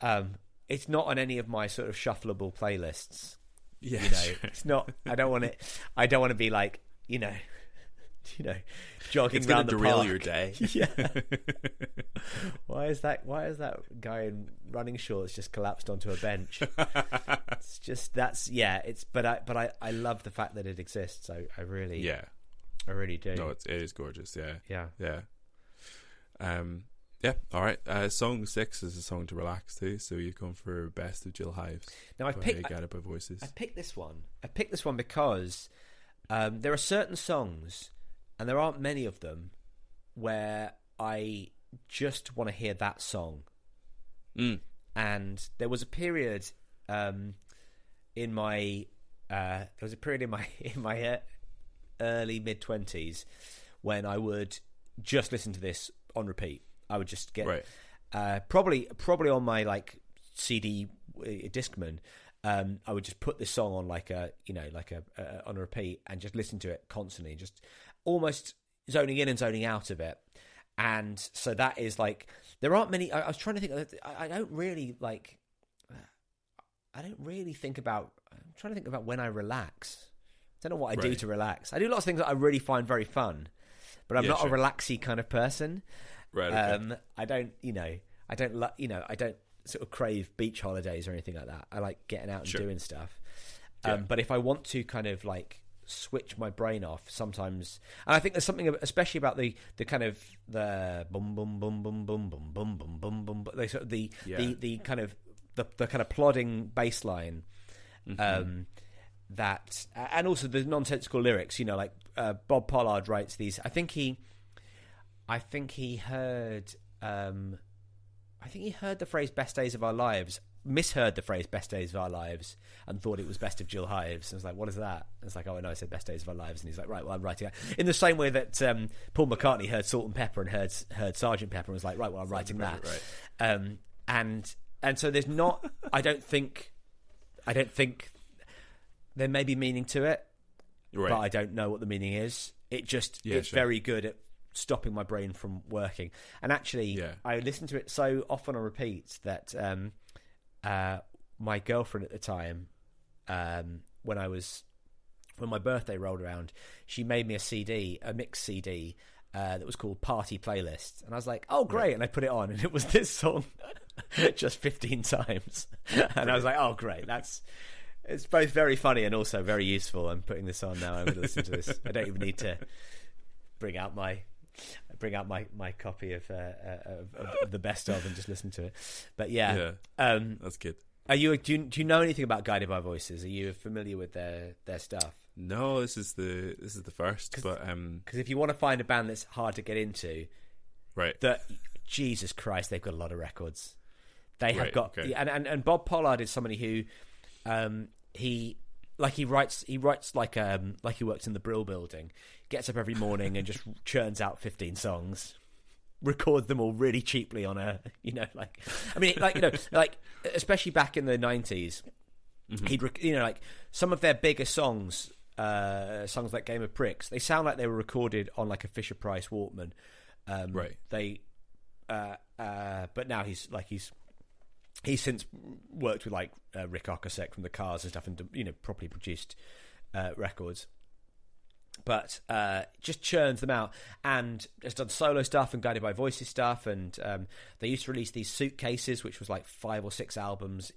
um, it's not on any of my sort of shuffleable playlists. Yeah, You know, sure. it's not. I don't want it. [laughs] I don't want to be like, you know, [laughs] you know, jogging it's around the derail park. your day. [laughs] yeah. why is that? Why is that guy in running shorts just collapsed onto a bench? it's just that's yeah. It's but I but I I love the fact that it exists. I I really yeah. I really do. No, it's, it is gorgeous. Yeah, yeah. yeah. Um, yeah. All right. Uh, song six is a song to relax to. So you've gone for best of Jill Hives. Now I picked I, by Voices. I picked this one. I picked this one because um, there are certain songs, and there aren't many of them, where I just want to hear that song. Mm. and there was a period um, in my uh, there was a period in my [laughs] in my uh, early mid twenties when I would just listen to this on repeat. I would just get Right. uh, probably probably on my like CD uh, Discman. Um, I would just put this song on like a you know like a uh, on a repeat and just listen to it constantly, just almost zoning in and zoning out of it. And so that is like there aren't many. I, I was trying to think. I, I don't really like. I don't really think about. I'm trying to think about when I relax. I don't know what I do to relax. I do lots of things that I really find very fun, but I'm Yeah, not sure. a relaxy kind of person. Right. Okay. Um, I don't, you know, I don't, lo- you know, I don't sort of crave beach holidays or anything like that. I like getting out and Sure. doing stuff. Um, Yeah. But if I want to kind of like switch my brain off, sometimes, and I think there's something especially about the the kind of the boom boom boom boom boom boom boom boom boom boom. They sort of the Yeah. the the kind of the the kind of plodding bass line. Mm-hmm. Um, that and also the nonsensical lyrics. You know, like uh, Bob Pollard writes these. I think he, I think he heard, um, I think he heard the phrase "best days of our lives," misheard the phrase "best days of our lives," and thought it was "best of Jill Hives." And was like, "What is that?" And it's like, "Oh no, I said best days of our lives." And he's like, "Right, well, I'm writing it." In the same way that um, Paul McCartney heard "Salt and Pepper" and heard heard Sergeant Pepper and was like, "Right, well, I'm writing that." Right. Um, and and so there's not. I don't think. I don't think there may be meaning to it, Right. but I don't know what the meaning is. It just Yeah, it's sure. very good at stopping my brain from working. And actually, Yeah. I listened to it so often on repeat that um, uh, my girlfriend at the time, um, when I was when my birthday rolled around, she made me a CD, a mix CD. Uh, that was called Party Playlist, and I was like, "Oh, great!" And I put it on, and it was this song, [laughs] just fifteen times, [laughs] and I was like, "Oh, great! That's it's both very funny and also very useful." I'm putting this on now. I'm going to listen to this. I don't even need to bring out my bring out my, my copy of, uh, uh, of, of the best of and just listen to it. But yeah, Yeah. um, That's good. are you do, you do you know anything about Guided by Voices? Are you familiar with their their stuff? No, this is the this is the first, but um, Because if you want to find a band that's hard to get into, right. that Jesus Christ, they've got a lot of records. They have Right, got okay. and, and and Bob Pollard is somebody who, um, he like he writes he writes like um like he works in the Brill Building, gets up every morning and just [laughs] churns out fifteen songs, records them all really cheaply on a you know like I mean like you know [laughs] like especially back in the 90s Mm-hmm. he'd rec- you know like some of their bigger songs uh songs like Game of Pricks they sound like they were recorded on like a Fisher Price Walkman um Right. they uh uh but now he's like he's he's since worked with like uh, Ric Ocasek from the Cars and stuff and you know properly produced uh records. But uh, just churns them out and has done solo stuff and guided by voices stuff and um, they used to release these suitcases which was like five or six albums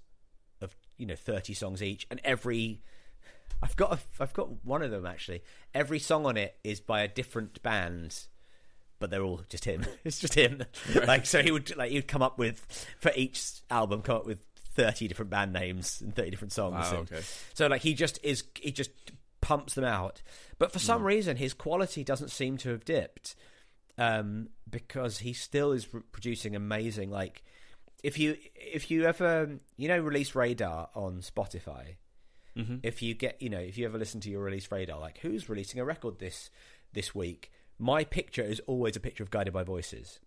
of you know 30 songs each and every I've got a, I've got one of them actually. Every song on it is by a different band but they're all just him [laughs] it's just him like so he would like he would come up with for each album come up with 30 different band names and 30 different songs Wow, and- okay. so like he just is he just pumps them out but for Hmm. some reason his quality doesn't seem to have dipped um because he still is producing amazing like if you if you ever you know release radar on spotify Mm-hmm. if you get you know if you ever listen to your release radar like who's releasing a record this this week my picture is always a picture of guided by voices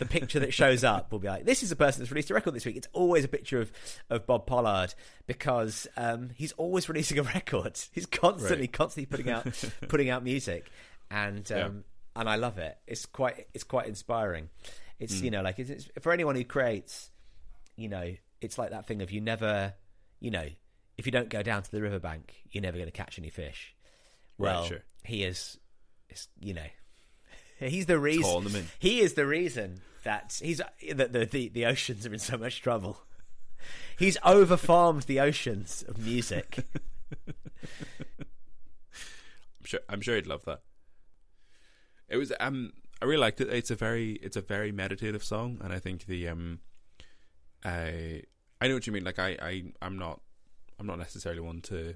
the picture that shows up will be like this is the person that's released a record this week it's always a picture of of bob pollard because um he's always releasing a record he's constantly Right. constantly putting out [laughs] putting out music and um Yeah. and i love it it's quite it's quite inspiring it's Hmm. you know like it's, it's for anyone who creates you know it's like that thing of you never you know if you don't go down to the riverbank you're never going to catch any fish Right, well sure. he is is you know he's the reason calling them in. he is the reason that he's that the, the the oceans are in so much trouble he's over farmed the oceans of music [laughs] I'm sure I'm sure he'd love that. It was um I really liked it. It's a very it's a very meditative song and I think the um I I know what you mean. Like I, I I'm not I'm not necessarily one to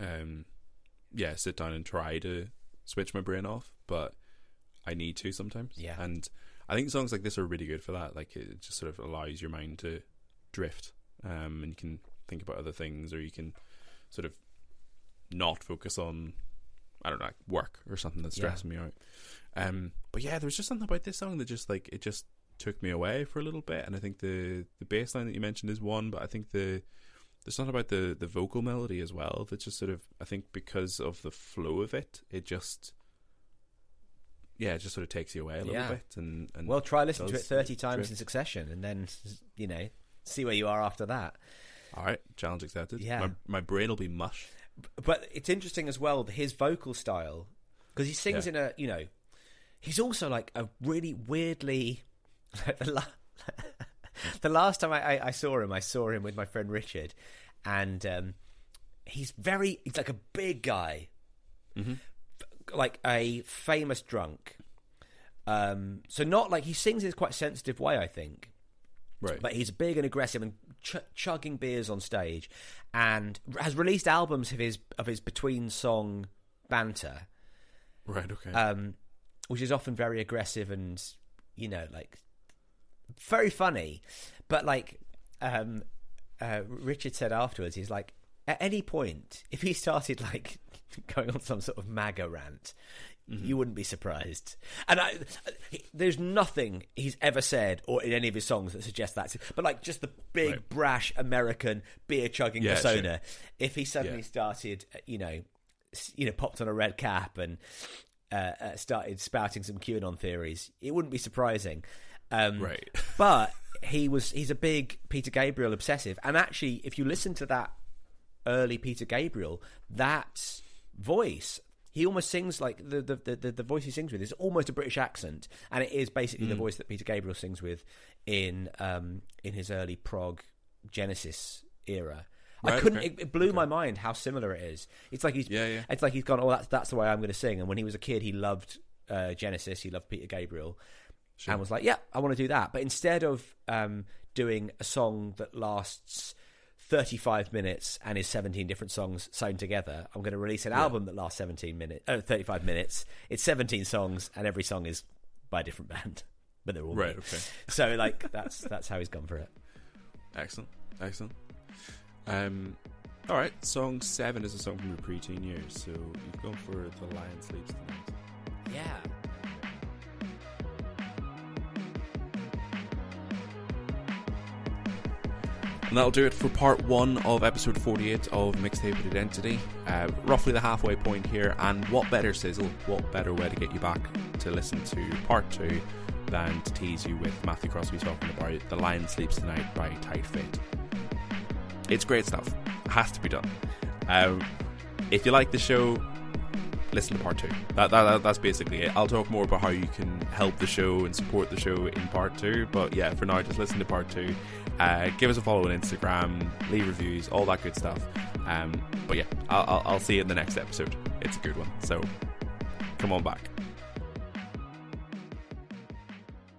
um yeah, sit down and try to switch my brain off, but I need to sometimes. Yeah. And I think songs like this are really good for that. Like it just sort of allows your mind to drift. Um and you can think about other things or you can sort of not focus on I don't know, like work or something that's Yeah. stressing me out. Um but yeah, there was just something about this song that just like it just took me away for a little bit and I think the the bass line that you mentioned is one, but I think the there's something about the the vocal melody as well that just sort of I think because of the flow of it, it just yeah, it just sort of takes you away a little Yeah. bit and, and well try listen to it 30 times drift. in succession and then you know see where you are after that all right, challenge accepted. Yeah. My my brain will be mush. but it's interesting as well his vocal style because he sings Yeah. in a you know he's also like a really weirdly [laughs] [laughs] the, last time I, I, I saw him i saw him with my friend richard and um, he's very he's like a big guy. Like a famous drunk. Um, so not like he sings in a quite sensitive way i think. Right. but he's big and aggressive and ch- chugging beers on stage, and has released albums of his of his between song banter, right, okay. um, which is often very aggressive and you know like very funny, but like um, uh, Richard said afterwards, he's like at any point if he started like [laughs] going on some sort of MAGA rant. You wouldn't be surprised. And I, there's nothing he's ever said or in any of his songs that suggests that. But like just the big, Right. brash American beer chugging Yeah, persona. If he suddenly Yeah. started, uh, you know, you know, popped on a red cap and uh, uh, started spouting some QAnon theories, it wouldn't be surprising. Um, Right. [laughs] but he was he's a big Peter Gabriel obsessive, and actually, if you listen to that early Peter Gabriel, that voice. He almost sings like the, the, the, the, voice he sings with is almost a British accent, and it is basically the voice that Peter Gabriel sings with in um, in his early prog Genesis era. I couldn't. okay. It, it blew my mind how similar it is. It's like he's. Yeah, yeah. It's like he's gone. Oh, that's that's the way I'm going to sing. And when he was a kid, he loved uh, Genesis. He loved Peter Gabriel, and was like, "Yeah, I want to do that." But instead of um, doing a song that lasts 35 minutes and is 17 different songs sewn together, I'm going to release an album that lasts 17 minutes, oh, 35 minutes. It's 17 songs, and every song is by a different [laughs] band, but they're all Right, me. okay. [laughs] So like that's that's how he's gone for it. Excellent, excellent. Um, all right, song seven is a song from your preteen years, so you've gone for "The Lion Sleeps Tonight." Yeah. And that'll do it for part one of episode 48 of Mixtaping Identity. Uh, roughly the halfway point here, and what better sizzle, what better way to get you back to listen to part two than to tease you with Matthew Crosby talking about The Lion Sleeps Tonight by Tight Fit. It's great stuff. Has to be done. Um, if you like the show, listen to part two. That, that- that's basically it. I'll talk more about how you can help the show and support the show in part two. But yeah, for now, just listen to part two. Uh, give us a follow on Instagram, leave reviews, all that good stuff. Um, but yeah, I'll, I'll, I'll see you in the next episode. It's a good one. So come on back.